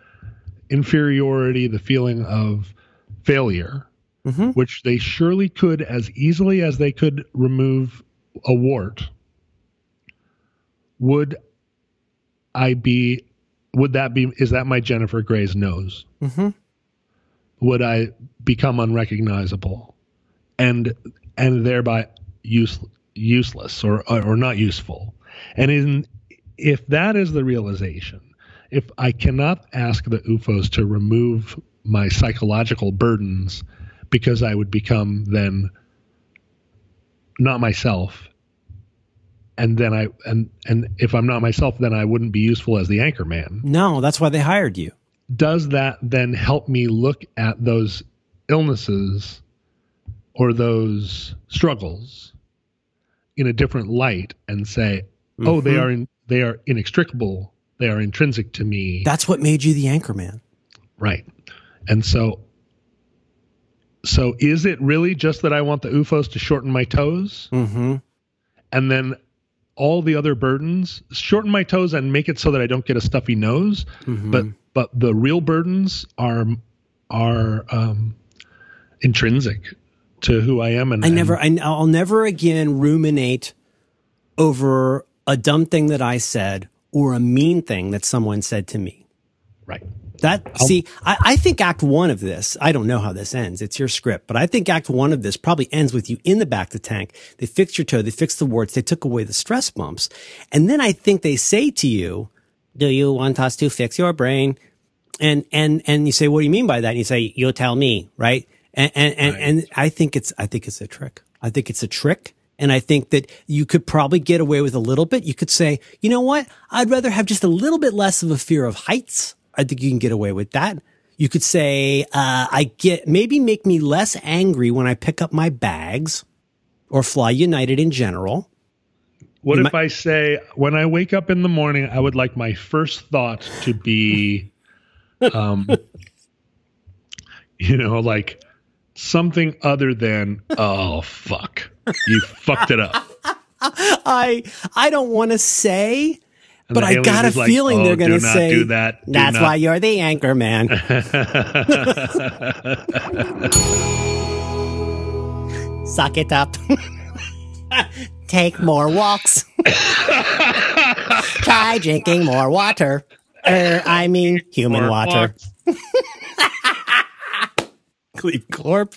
inferiority, the feeling of failure, Mhm. which they surely could as easily as they could remove a wart, would I be would that be is that my Jennifer Grey's nose? Mm-hmm. would I become unrecognizable and and thereby use, useless or or not useful? And in if that is the realization, if I cannot ask the UFOs to remove my psychological burdens because I would become then not myself and then I and and if I'm not myself then I wouldn't be useful as the anchor man No, that's why they hired you. does that then help me look at those illnesses or those struggles in a different light and say oh they Mhm. are in, they are inextricable they are intrinsic to me That's what made you the anchor man. right and so so is it really just that i want the ufos to shorten my toes Mm-hmm. and then all the other burdens shorten my toes and make it so that i don't get a stuffy nose Mm-hmm. but but the real burdens are are um intrinsic to who I am and I never, I, I'll never again ruminate over a dumb thing that I said or a mean thing that someone said to me. right That see, I, I think Act One of this. I don't know how this ends. It's your script, but I think Act One of this probably ends with you in the back of the tank. They fixed your toe, they fixed the warts, they took away the stress bumps, and then I think they say to you, "Do you want us to fix your brain?" And and and you say, "What do you mean by that?" And you say, "You'll tell me," right? And and and, and I think it's I think it's a trick. I think it's a trick. And I think that you could probably get away with a little bit. You could say, you know what? I'd rather have just a little bit less of a fear of heights. I think you can get away with that. You could say, uh, I get, maybe make me less angry when I pick up my bags or fly United in general. what You if I say when I wake up in the morning I would like my first thought to be um you know like something other than oh fuck you fucked it up I, I don't want to say, And but I got a like, feeling "Oh, they're going to say, do that Do that's not." why you're the anchor man. Suck it up. Take more walks. Try drinking more water. Er, I mean, human More water. Cleve Corp.